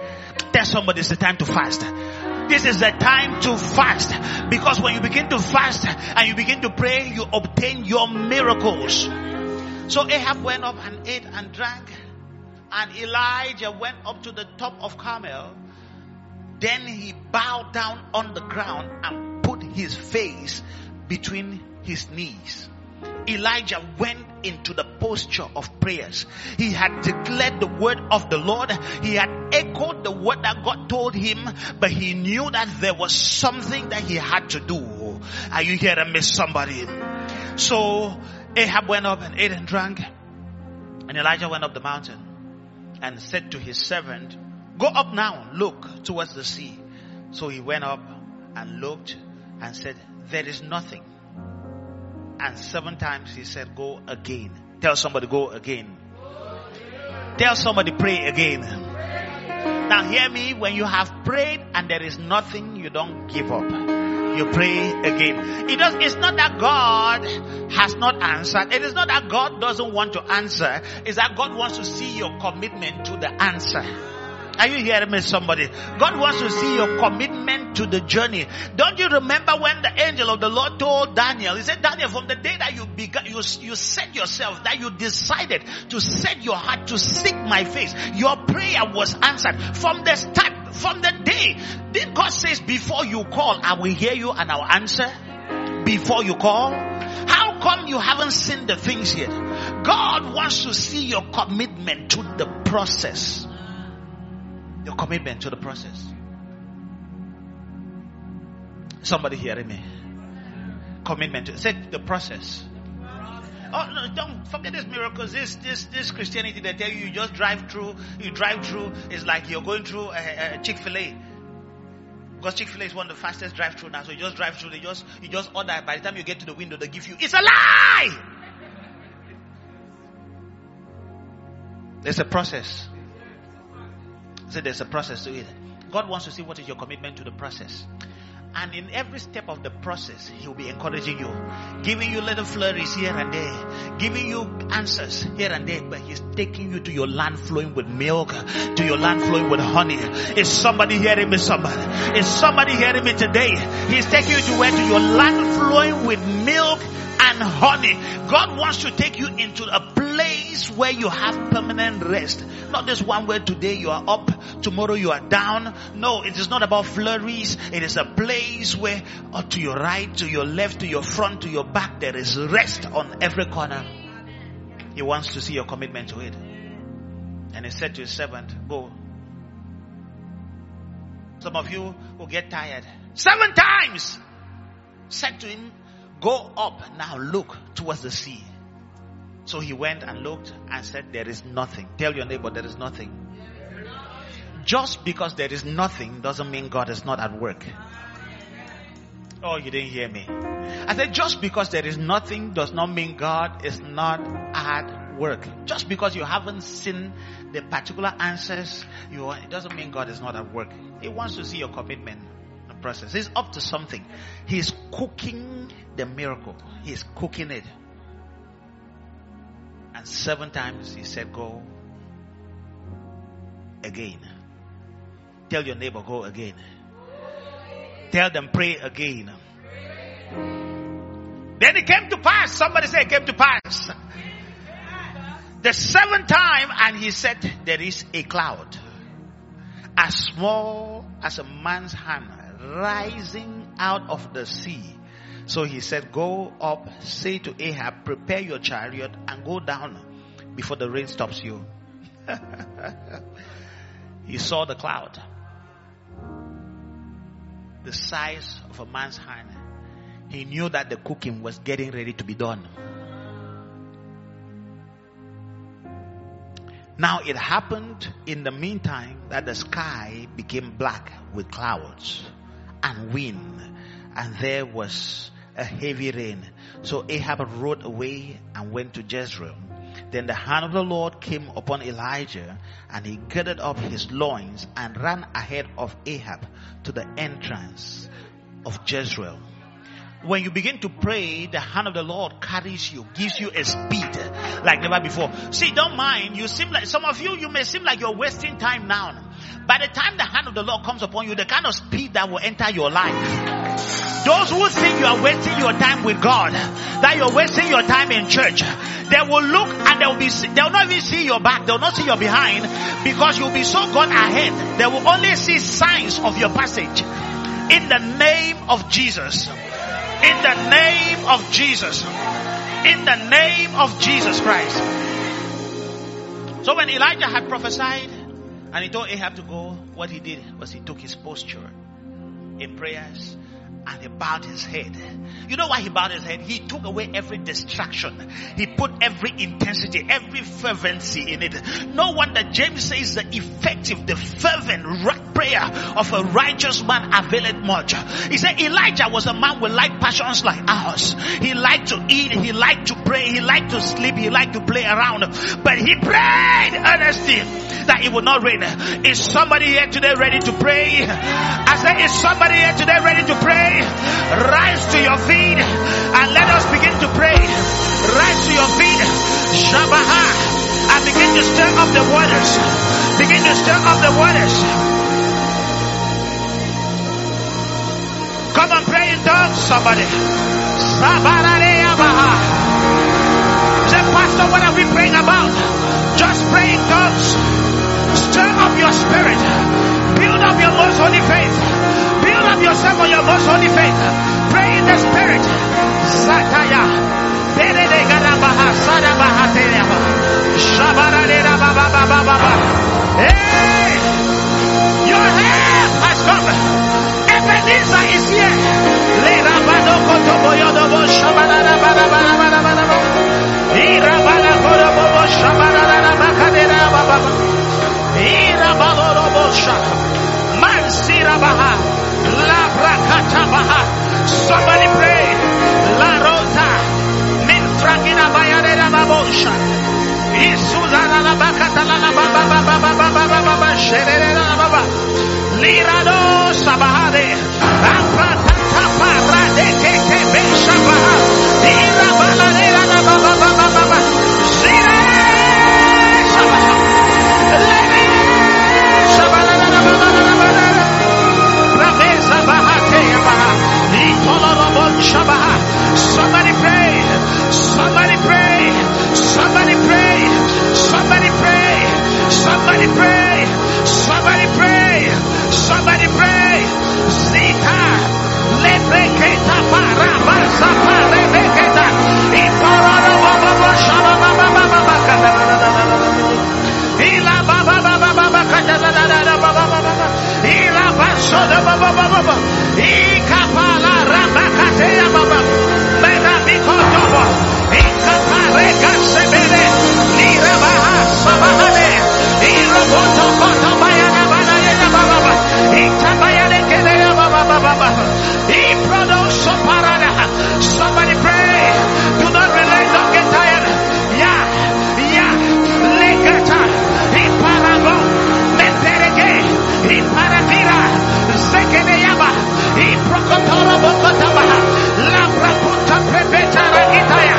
Speaker 1: Tell somebody it's the time to fast. This is the time to fast. Because when you begin to fast and you begin to pray, you obtain your miracles. So Ahab went up and ate and drank. And Elijah went up to the top of Carmel. Then he bowed down on the ground and put his face between his knees. Elijah went into the posture of prayers. He had declared the word of the Lord. He had echoed the word that God told him, but he knew that there was something that he had to do. Are you hearing me, somebody? So Ahab went up and ate and drank. And Elijah went up the mountain and said to his servant, Go up now, look towards the sea. So he went up and looked and said, There is nothing. And seven times he said, Go again. Tell somebody, Go again. Tell somebody, Pray again. Now hear me, when you have prayed and there is nothing, you don't give up. You pray again. It does, it's not that God has not answered. It is not that God doesn't want to answer. It's that God wants to see your commitment to the answer. Are you hearing me somebody? God wants to see your commitment to the journey. Don't you remember when the angel of the Lord told Daniel, he said, Daniel, from the day that you began, you, you set yourself, that you decided to set your heart to seek my face, your prayer was answered. From the start, from the day, did God says, before you call, I will hear you and I will answer? Before you call? How come you haven't seen the things yet? God wants to see your commitment to the process your commitment to the process. Somebody hearing me? Commitment to say the process. Oh no! Don't forget this miracles. This this this Christianity they tell you you just drive through. You drive through. It's like you're going through a, a Chick Fil A. Because Chick Fil A is one of the fastest drive through now. So you just drive through. They just you just order. By the time you get to the window, they give you. It's a lie. There's a process. So there's a process to it. God wants to see what is your commitment to the process. And in every step of the process, He'll be encouraging you, giving you little flurries here and there, giving you answers here and there, but He's taking you to your land flowing with milk, to your land flowing with honey. Is somebody hearing me? Somebody. Is somebody hearing me today? He's taking you to where? To your land flowing with milk and honey. God wants to take you into a place where you have permanent rest. Not this one where today you are up, tomorrow you are down. No, it is not about flurries. It is a place where uh, to your right, to your left, to your front, to your back, there is rest on every corner. He wants to see your commitment to it. And he said to his servant, go. Some of you will get tired. Seven times! Said to him, go up now look towards the sea. So he went and looked and said, There is nothing. Tell your neighbor, there is nothing. Just because there is nothing doesn't mean God is not at work. Oh, you didn't hear me. I said, just because there is nothing does not mean God is not at work. Just because you haven't seen the particular answers, you, it doesn't mean God is not at work. He wants to see your commitment process. He's up to something. He's cooking the miracle. He's cooking it. And seven times he said, Go again. Tell your neighbor, Go again. Tell them, Pray again. Then it came to pass. Somebody said, it came to pass. The seventh time, and he said, There is a cloud as small as a man's hand rising out of the sea so he said, Go up, say to Ahab, prepare your chariot and go down before the rain stops you. he saw the cloud, the size of a man's hand. He knew that the cooking was getting ready to be done. Now it happened in the meantime that the sky became black with clouds and wind, and there was a heavy rain. So Ahab rode away and went to Jezreel. Then the hand of the Lord came upon Elijah and he girded up his loins and ran ahead of Ahab to the entrance of Jezreel when you begin to pray, the hand of the Lord carries you, gives you a speed. like never before. See, don't mind. You seem like, some of you, you may seem like you're wasting time now. By the time the hand of the Lord comes upon you, the kind of speed that will enter your life. Those who think you are wasting your time with God, that you're wasting your time in church, they will look and they will be, they will not even see your back, they will not see your behind because you'll be so gone ahead. They will only see signs of your passage. In the name of Jesus. In the name of Jesus. In the name of Jesus Christ. So when Elijah had prophesied and he told Ahab to go, what he did was he took his posture in prayers and he bowed his head. You know why he bowed his head? He took away every distraction. He put every intensity, every fervency in it. No wonder James says the effective, the fervent prayer of a righteous man availeth much. He said Elijah was a man with like passions like ours. He liked to eat, he liked to pray, he liked to sleep, he liked to play around. But he prayed earnestly that it would not rain. Is somebody here today ready to pray? I said, is somebody here today ready to pray? Rise to your feet and let us begin to pray. Rise to your feet. Shabaha. And begin to stir up the waters. Begin to stir up the waters. Come on, pray in tongues, somebody. Say, Pastor, what are we praying about? Just pray in tongues. Stir up your spirit. Build up your most holy faith. Build up yourself on your most holy faith. Pray in the spirit. Sataya. Hey! Your help has come. Ebenezer is here. Lera Somebody pray. La rota. Mintragina bayarera babosha. Isuza la la bakata la la sabahade. Apatata parade keke beshabaha. Lira bananera. Somebody pray. Somebody pray. Somebody pray. Zita. Lebreketa para basa para rebeketa. Iparada baba baba shaba baba baba baba Ila baba baba baba kata da da da baba baba. Ila baso da baba baba. Ikapala rabakatea baba. Mera bikotobo. Ikapareka sebele. Lira baha sabahane. Somebody pray. Do not relent. Don't get tired. Yeah. Yeah. Legata. Iparago. Meperege. Iparavira. Zekedeyaba. Iprokotoro bokotabaha. Labra puta prepeta ragitaya.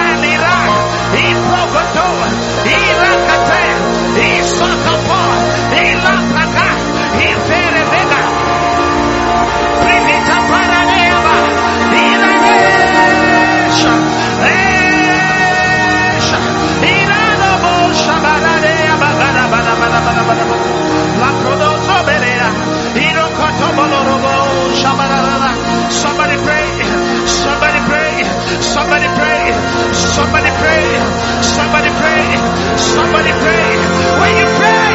Speaker 1: Somebody pray. Somebody pray. Somebody pray. When you pray,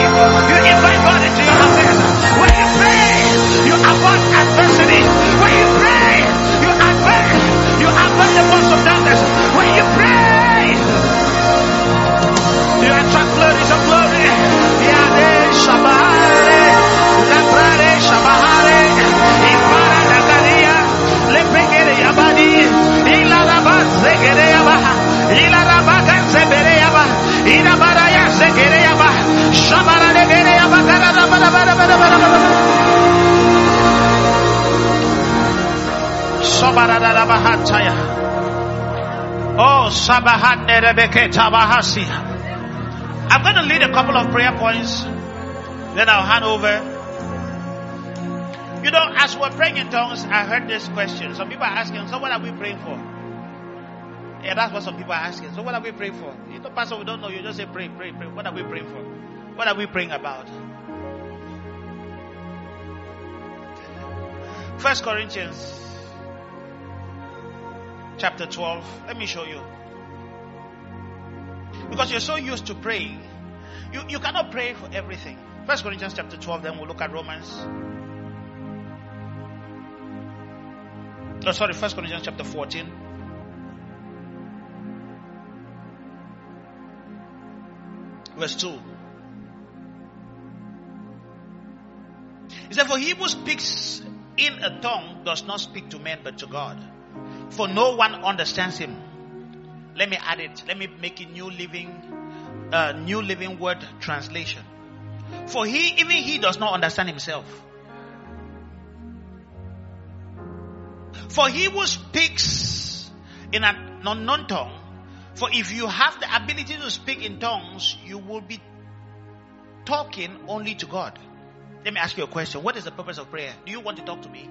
Speaker 1: you invite Oh, nerebeke tabahasi. I'm going to lead a couple of prayer points. Then I'll hand over. You know, as we're praying in tongues, I heard this question. Some people are asking, so what are we praying for? Yeah, that's what some people are asking. So what are we praying for? You know, Pastor, we don't know. You just say pray, pray, pray. What are we praying for? What are we praying about? First Corinthians chapter 12. Let me show you. Because you're so used to praying, you, you cannot pray for everything. First Corinthians chapter 12, then we'll look at Romans. Oh, sorry, First Corinthians chapter 14. Verse 2. He said, For he who speaks in a tongue does not speak to men but to God. For no one understands him. Let me add it. Let me make it new living, uh, new living word translation. For he, even he does not understand himself. For he who speaks in an unknown tongue, for if you have the ability to speak in tongues, you will be talking only to God. Let me ask you a question. What is the purpose of prayer? Do you want to talk to me?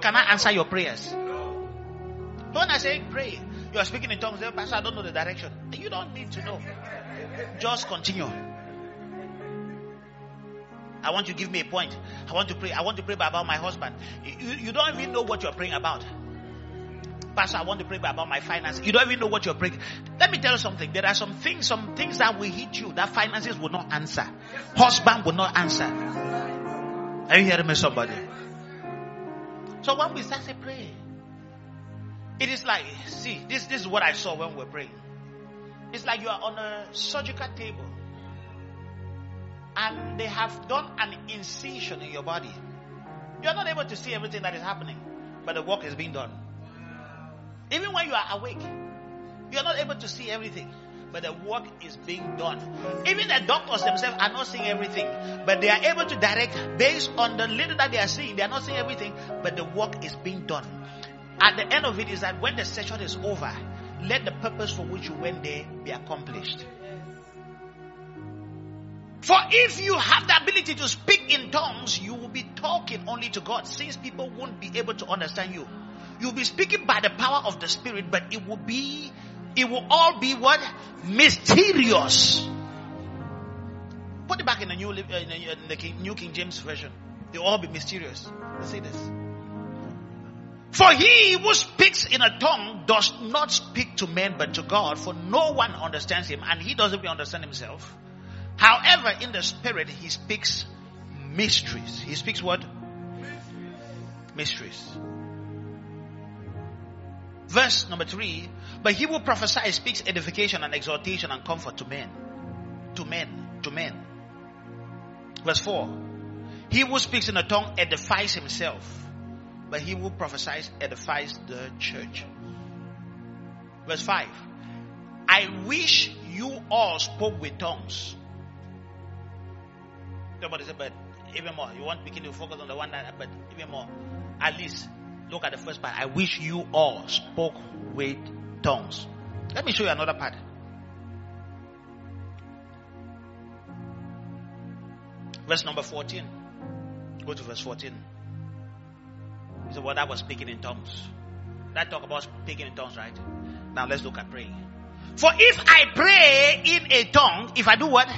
Speaker 1: Can I answer your prayers? When I say pray, you are speaking in tongues, Pastor, I don't know the direction. You don't need to know. Just continue. I want you to give me a point. I want to pray. I want to pray about my husband. You, you don't even know what you're praying about. Pastor, I want to pray about my finances. You don't even know what you're praying. Let me tell you something. There are some things, some things that will hit you that finances will not answer. Husband will not answer. Are you hearing me, somebody? So when we start to pray, it is like, see, this, this is what I saw when we we're praying. It's like you are on a surgical table and they have done an incision in your body. You're not able to see everything that is happening, but the work is being done. Even when you are awake, you're not able to see everything, but the work is being done. Even the doctors themselves are not seeing everything, but they are able to direct based on the little that they are seeing. They are not seeing everything, but the work is being done. At the end of it is that when the session is over, let the purpose for which you went there be accomplished. For if you have the ability to speak in tongues, you will be talking only to God since people won't be able to understand you. You'll be speaking by the power of the Spirit, but it will be, it will all be what? Mysterious. Put it back in the New, uh, in the King, New King James Version. They'll all be mysterious. Let's say this. For he who speaks in a tongue does not speak to men but to God, for no one understands him, and he doesn't understand himself. However, in the spirit, he speaks mysteries. He speaks what? Mysteries. Verse number three. But he will prophesy speaks edification and exhortation and comfort to men. To men. To men. Verse four. He who speaks in a tongue edifies himself. But he who prophesies edifies the church. Verse five. I wish you all spoke with tongues Somebody said, but even more. You want to begin to focus on the one that, but even more. At least look at the first part. I wish you all spoke with tongues. Let me show you another part. Verse number 14. Go to verse 14. He said, Well, that was speaking in tongues. That talk about speaking in tongues, right? Now let's look at praying. For if I pray in a tongue, if I do what?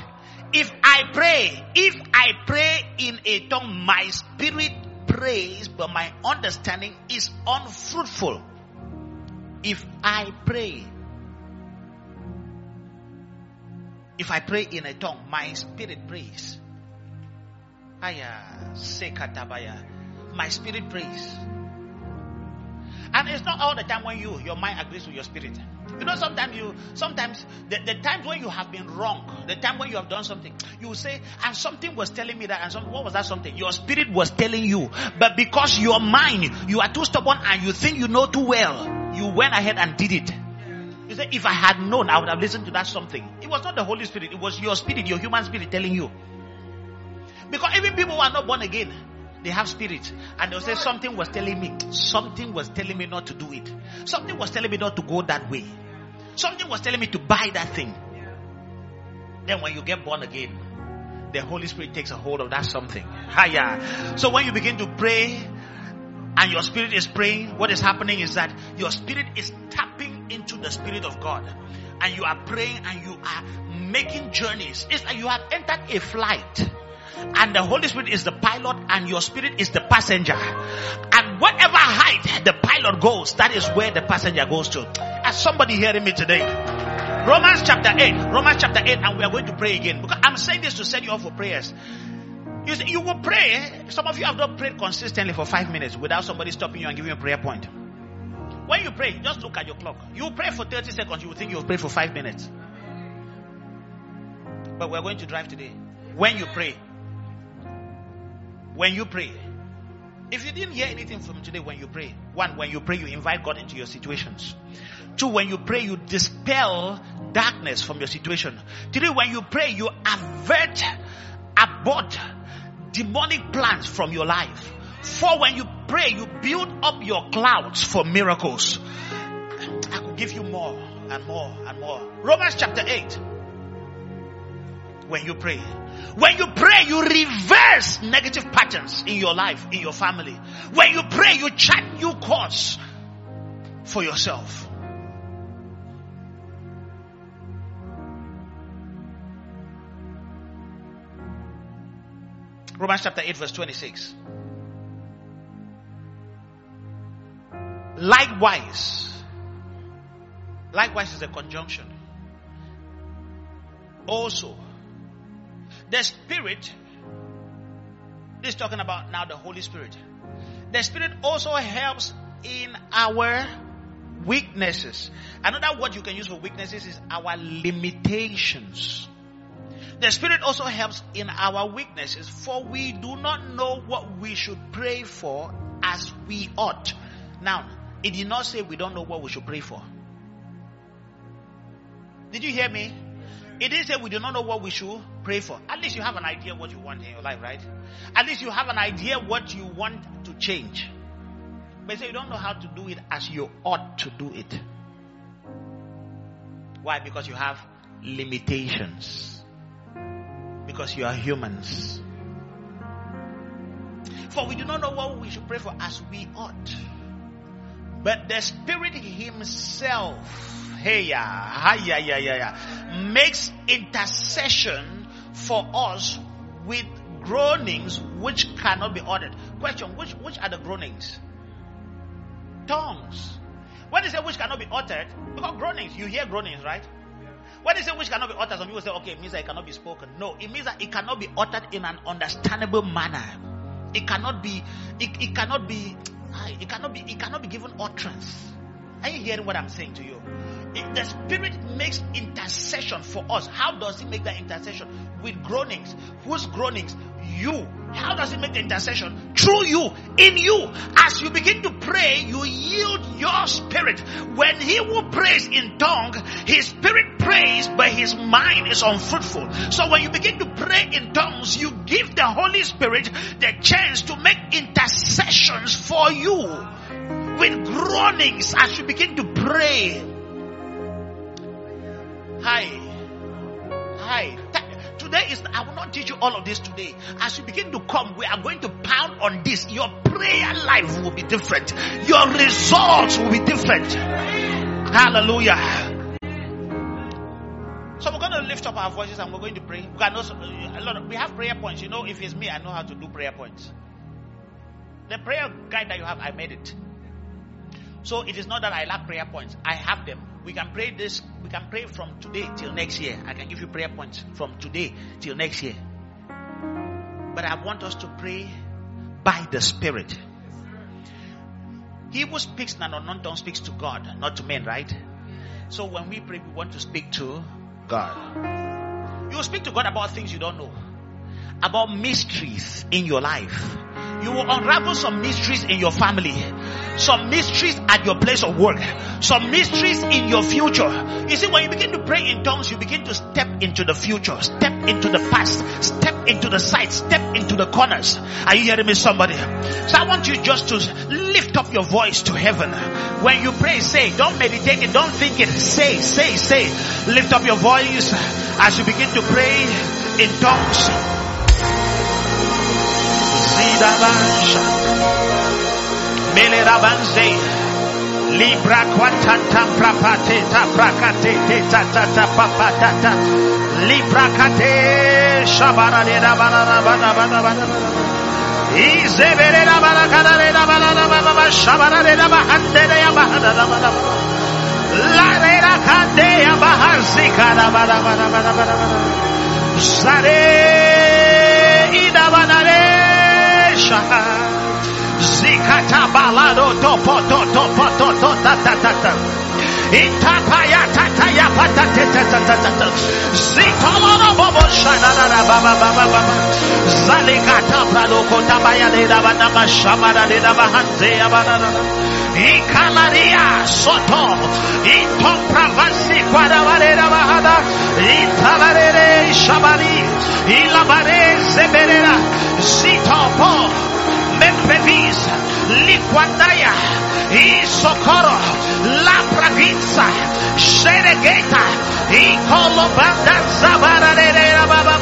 Speaker 1: If I pray, if I pray in a tongue, my spirit prays, but my understanding is unfruitful. If I pray, if I pray in a tongue, my spirit prays. Aya, sekatabaya. My spirit prays. And it's not all the time when you, your mind agrees with your spirit. You know, sometimes you, sometimes the, the times when you have been wrong, the time when you have done something, you say, and something was telling me that, and some, what was that something? Your spirit was telling you, but because your mind, you are too stubborn and you think you know too well, you went ahead and did it. You say, if I had known, I would have listened to that something. It was not the Holy Spirit, it was your spirit, your human spirit telling you. Because even people who are not born again, they have spirit. And they'll say, something was telling me, something was telling me not to do it. Something was telling me not to go that way. Something was telling me to buy that thing. Then when you get born again, the Holy Spirit takes a hold of that something. Higher. So when you begin to pray, and your spirit is praying, what is happening is that your spirit is tapping into the spirit of God. And you are praying and you are making journeys. It's like you have entered a flight. And the Holy Spirit is the pilot and your spirit is the passenger. And whatever height the pilot goes, that is where the passenger goes to. As somebody hearing me today? Romans chapter 8. Romans chapter 8 and we are going to pray again. Because I'm saying this to set you up for prayers. You see, you will pray. Some of you have not prayed consistently for five minutes without somebody stopping you and giving you a prayer point. When you pray, just look at your clock. You pray for 30 seconds, you will think you've prayed for five minutes. But we're going to drive today. When you pray, when you pray, if you didn't hear anything from today when you pray, one, when you pray, you invite God into your situations. Two, when you pray, you dispel darkness from your situation. Three, when you pray, you avert, abort demonic plans from your life. For when you pray, you build up your clouds for miracles. I could give you more and more and more. Romans chapter 8. When you pray, when you pray, you reverse negative patterns in your life, in your family. When you pray, you chart new course for yourself. Romans chapter 8 verse 26. Likewise, likewise is a conjunction. Also, the Spirit, is talking about now the Holy Spirit. The Spirit also helps in our weaknesses. Another word you can use for weaknesses is our limitations. The Spirit also helps in our weaknesses, for we do not know what we should pray for as we ought. Now, it did not say we don't know what we should pray for. Did you hear me? It didn't say we do not know what we should pray for. At least you have an idea what you want in your life, right? At least you have an idea what you want to change. But say you don't know how to do it as you ought to do it. Why? Because you have limitations because you are humans. For we do not know what we should pray for as we ought. But the Spirit Himself, hey yeah, yeah, yeah, yeah, makes intercession for us with groanings which cannot be ordered. Question: Which which are the groanings? Tongues. When they say which cannot be uttered, because groanings, you hear groanings, right? When they say which cannot be uttered, some people say, okay, it means that it cannot be spoken. No, it means that it cannot be uttered in an understandable manner. It cannot be, it, it cannot be, Ah, it cannot be, it cannot be given utterance. Are you hearing what I'm saying to you? It, the Spirit makes intercession for us. How does He make that intercession? With groanings. Whose groanings? You. How does He make the intercession? Through you. In you. As you begin to pray, you yield your spirit. When He who prays in tongue, His spirit prays, but His mind is unfruitful. So when you begin to pray in tongues, you give the Holy Spirit the chance to make intercessions for you with groanings as you begin to pray. Hi. Hi. Today is, I will not teach you all of this today. As you begin to come, we are going to pound on this. Your prayer life will be different. Your results will be different. Hallelujah. So we're going to lift up our voices and we're going to pray. We, can also, a lot of, we have prayer points. You know, if it's me, I know how to do prayer points. The prayer guide that you have, I made it. So it is not that I lack prayer points. I have them. We can pray this, we can pray from today till next year. I can give you prayer points from today till next year. But I want us to pray by the Spirit. He who speaks in an unknown tongue speaks to God, not to men, right? So when we pray, we want to speak to God. You speak to God about things you don't know, about mysteries in your life. You will unravel some mysteries in your family, some mysteries at your place of work, some mysteries in your future. You see, when you begin to pray in tongues, you begin to step into the future, step into the past, step into the side, step into the corners. Are you hearing me, somebody? So I want you just to lift up your voice to heaven. When you pray, say, don't meditate it, don't think it, say, say, say. Lift up your voice as you begin to pray in tongues. Zidabansha. Mele Rabanze. Libra quatata prapateta prakatete tatata papatata. Libra kate shabarada banana banana banana Izebera banana banana banana shabarada bahandera bahandera banana La rera kate bahanzika banana banana banana Zare de shaha Zikata balado topo to topo to to ta ta ta ta Itapaya tataya patate tatatata. Zitoloro bobo shanana baba baba baba. Zalikata praloko tabaya de daba nama shamara de daba hanze abanana. Ikalaria soto. Ito pravasi quadavare daba hada. Italare shabari. Ilabare zeberera. Zitopo. Memphis. Liquandaya. Isokoro. La Pravinza. Sheregeta. Ikolo banda zabara de de la baba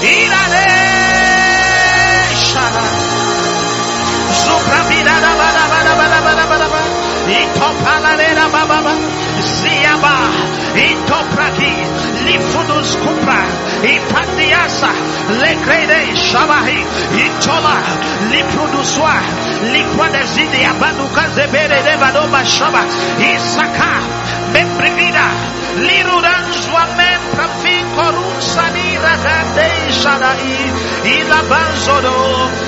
Speaker 1: baba sabare da da baba baba. Siarano. Shanare sere. Irane. Shana. Supravida da bada bada bada bada bada bada. Itopala de la baba baba. Siaba. Itopraki. Lifudus kupra. Ipandiasa. Lekrede shabahi. Itola. Lipruduswa. Liquadezidi abanuka zebere de vadoma shaba. Isaka. Membrivida. Lirudanzwa memprafin korun sanira gande shadai. Ila banzodo.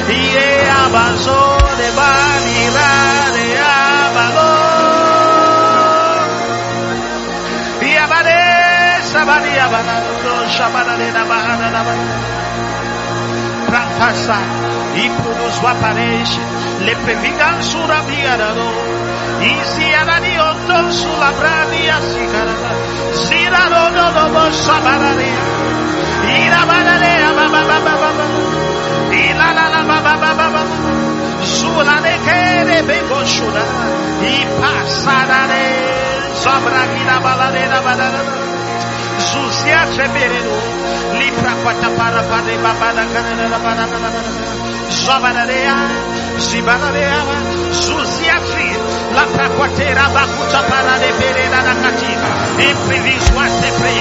Speaker 1: Ie abazo de banira de abalo. Yabade sabadi yabada. Shabada de da bahada da bahada. Prankasa, y produce aparece, le previgan su rabiarado, y si arani otto su la bradia si carada, si la no no no no sabararea, y la bararea ba ba ba ba ba ba, y la la la ba ba ba ba ba, su la de de bebo shura, y pasarare, sabra qui la baladera baladera, Zuzia Chebereno, Lipra Quatapara Pade Babada Canada Banana, Zabanarea, Zibanarea, Zuzia Tree, La Praquatera Bacuta Para de Perena Nakati, Imprevisua Sepre,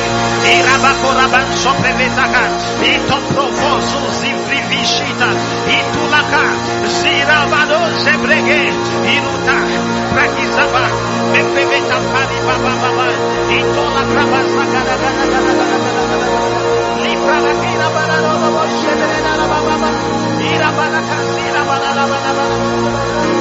Speaker 1: Irabacora Banso Prevetaca, Ito Profoso Zivrivishita, Itulaka, Zirabado Zebrege, Iruta, Prakizaba, Mepeveta Pani Baba Baba, Itola Krabasa Libra la kira para no no shebena la baba baba. Ira para kasira para la baba baba.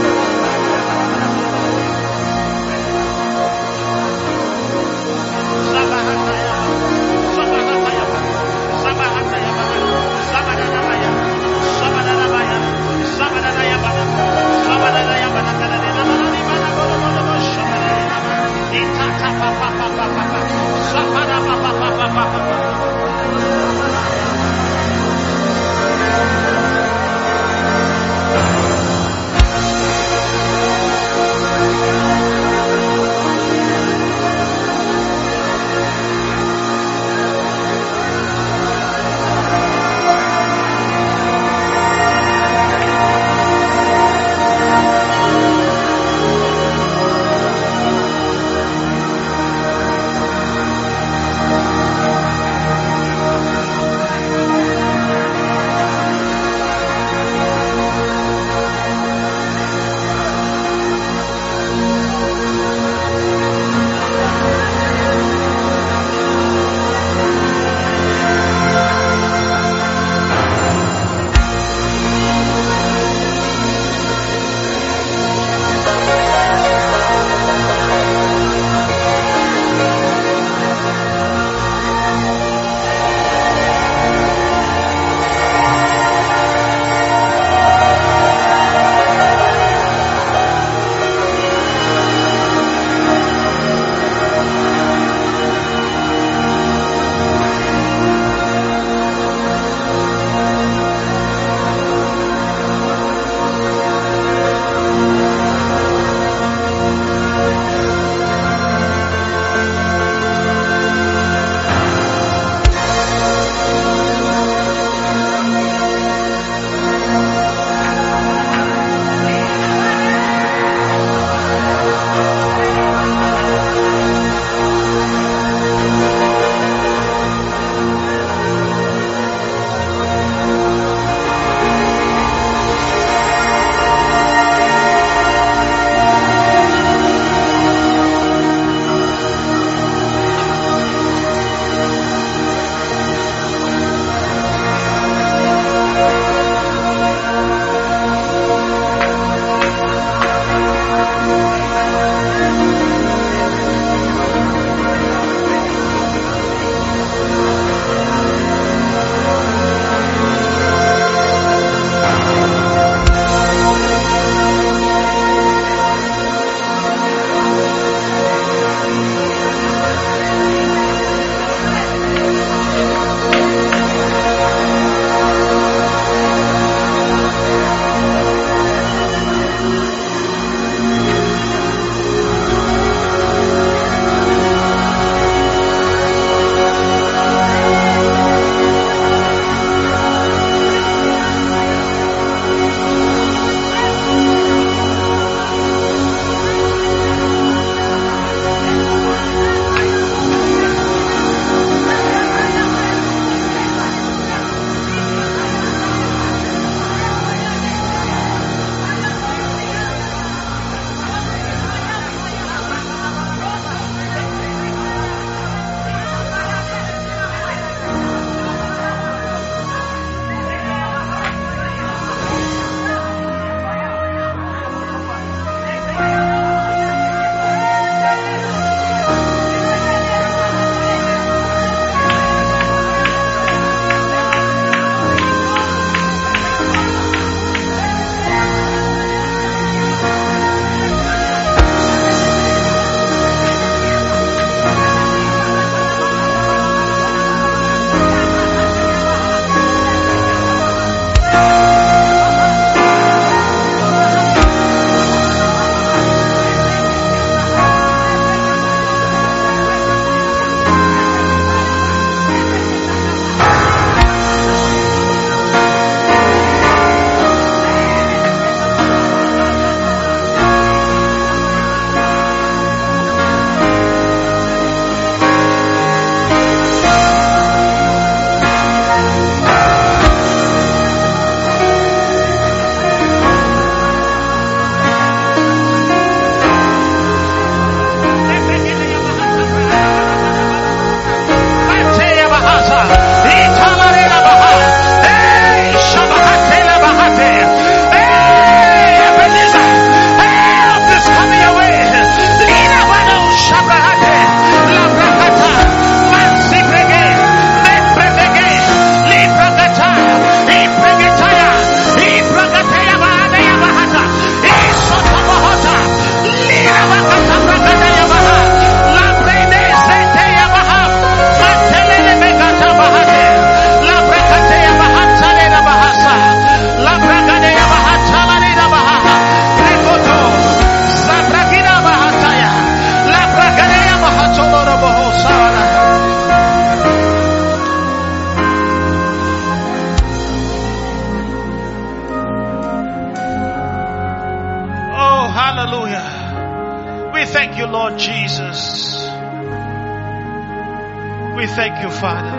Speaker 1: Father.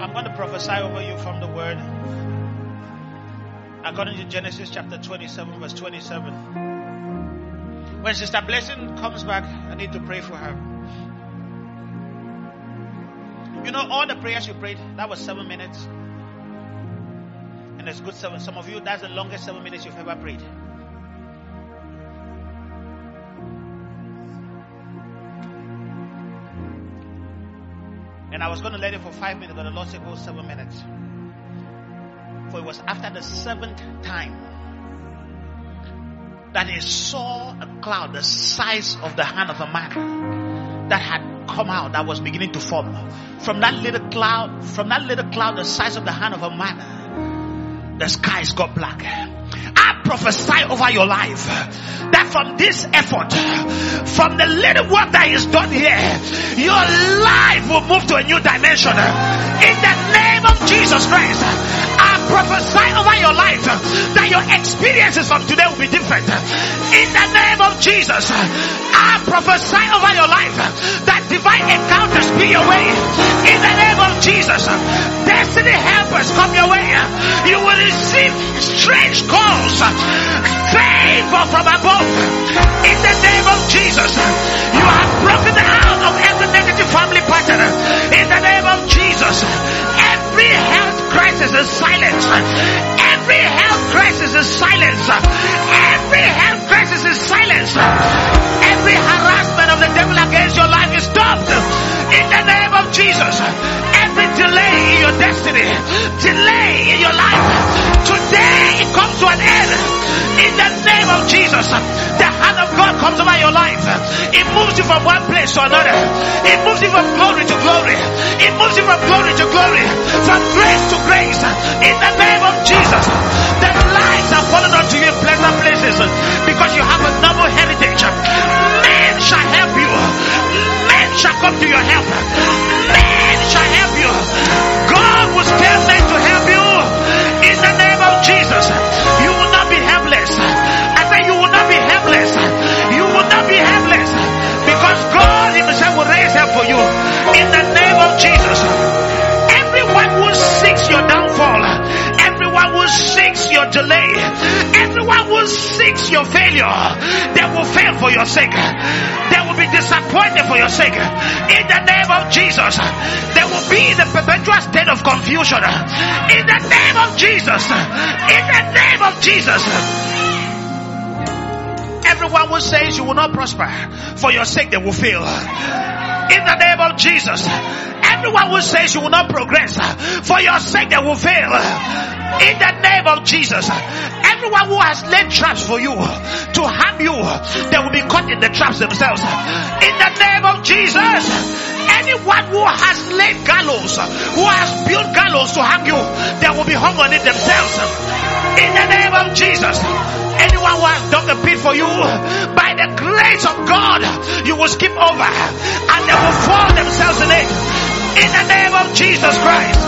Speaker 1: I'm going to prophesy over you from the word. According to Genesis chapter 27, verse 27. When Sister Blessing comes back, I need to pray for her. You know, all the prayers you prayed, that was seven minutes. And good seven. Some of you, that's the longest seven minutes you've ever prayed. And I was going to let it for five minutes, but the Lord said go seven minutes. For it was after the seventh time that he saw a cloud the size of the hand of a man that had come out that was beginning to form from that little cloud from that little cloud the size of the hand of a man the skies got black I prophesy over your life that from this effort, from the little work that is done here, your life will move to a new dimension. In the name of Jesus Christ, I prophesy over your life that your experiences from today will be different. In the name of Jesus, I prophesy over your life that divine encounters be your way. In the name of Jesus, destiny helpers come your way. You will receive strange calls, favor from above. In the name of Jesus, you are broken out of every negative family pattern. In the name of Jesus, every health crisis is silenced. Every health crisis is silenced. Every health crisis is silenced. Every harassment of the devil against your life is stopped. In the name of Jesus, every delay in your destiny, delay in your life, today it comes to an end. In the name of Jesus, the hand of God comes over your life. It moves you from one place to another. It moves you from glory to glory. It moves you from glory to glory, from grace to grace. In the name of Jesus, the lights are falling onto you in pleasant places because you have a noble heritage. Men shall help you. Men shall come to your help. Men shall help you. God spare men to help you. In the name of Jesus, you will not be helpless. I say you will not be helpless. You will not be helpless because God Himself will raise help for you. In the name of Jesus, everyone who seeks your downfall, everyone who seeks your delay, everyone who seeks your failure, they will fail for your sake. They will be disappointed for your sake. In the name of Jesus, perpetual state of confusion. In the name of Jesus, in the name of Jesus. Everyone who says you will not prosper, for your sake they will fail. In the name of Jesus. Everyone who says you will not progress, for your sake they will fail. In the name of Jesus. Everyone who has laid traps for you to harm you, they will be caught in the traps themselves. In the name of Jesus. Anyone who has laid gallows, who has built gallows to hang you, they will be hung on it themselves. In the name of Jesus. Anyone who has dug a pit for you, by the grace of God, you will skip over and they will fall themselves in it. In the name of Jesus Christ.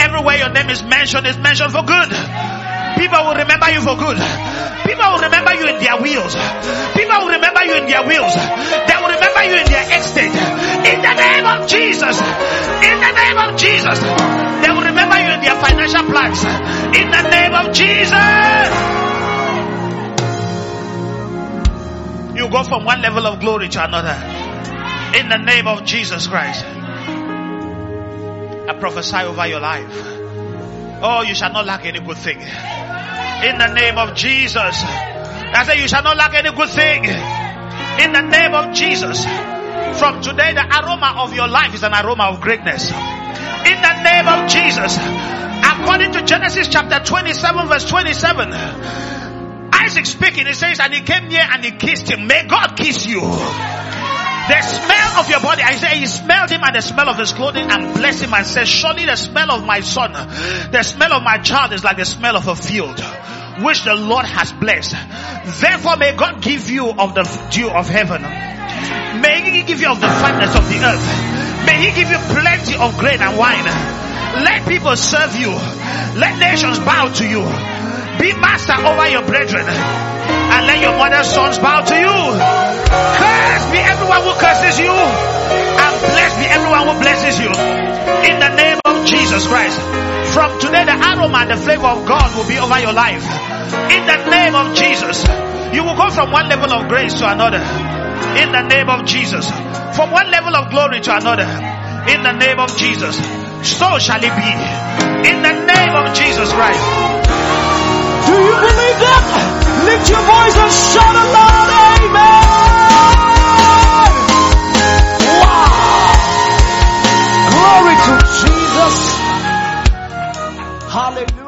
Speaker 1: Everywhere your name is mentioned is mentioned for good. People will remember you for good. People will remember you in their wheels. People will remember you in their wheels. They will remember you in their estate. In the name of Jesus. In the name of Jesus. They will remember you in their financial plans. In the name of Jesus. You go from one level of glory to another. In the name of Jesus Christ. I prophesy over your life. Oh, you shall not lack any good thing. In the name of Jesus. I say you shall not lack any good thing. In the name of Jesus. From today, the aroma of your life is an aroma of greatness. In the name of Jesus. According to Genesis chapter 27 verse 27. Isaac speaking, he says, and he came near and he kissed him. May God kiss you. The smell of your body, I say he smelled him and the smell of his clothing and blessed him and said, surely the smell of my son, the smell of my child is like the smell of a field which the Lord has blessed. Therefore may God give you of the dew of heaven. May he give you of the fatness of the earth. May He give you plenty of grain and wine. Let people serve you. Let nations bow to you. Be master over your brethren. And let your mother's sons bow to you. Curse be everyone who curses you. And bless be everyone who blesses you. In the name of Jesus Christ. From today, the aroma and the flavor of God will be over your life. In the name of Jesus. You will go from one level of grace to another. In the name of Jesus. From one level of glory to another. In the name of Jesus. So shall it be. In the name of Jesus Christ.
Speaker 2: Do you believe that?
Speaker 1: Lift your voice and shout aloud, Amen. Wow. Glory to Jesus. Hallelujah.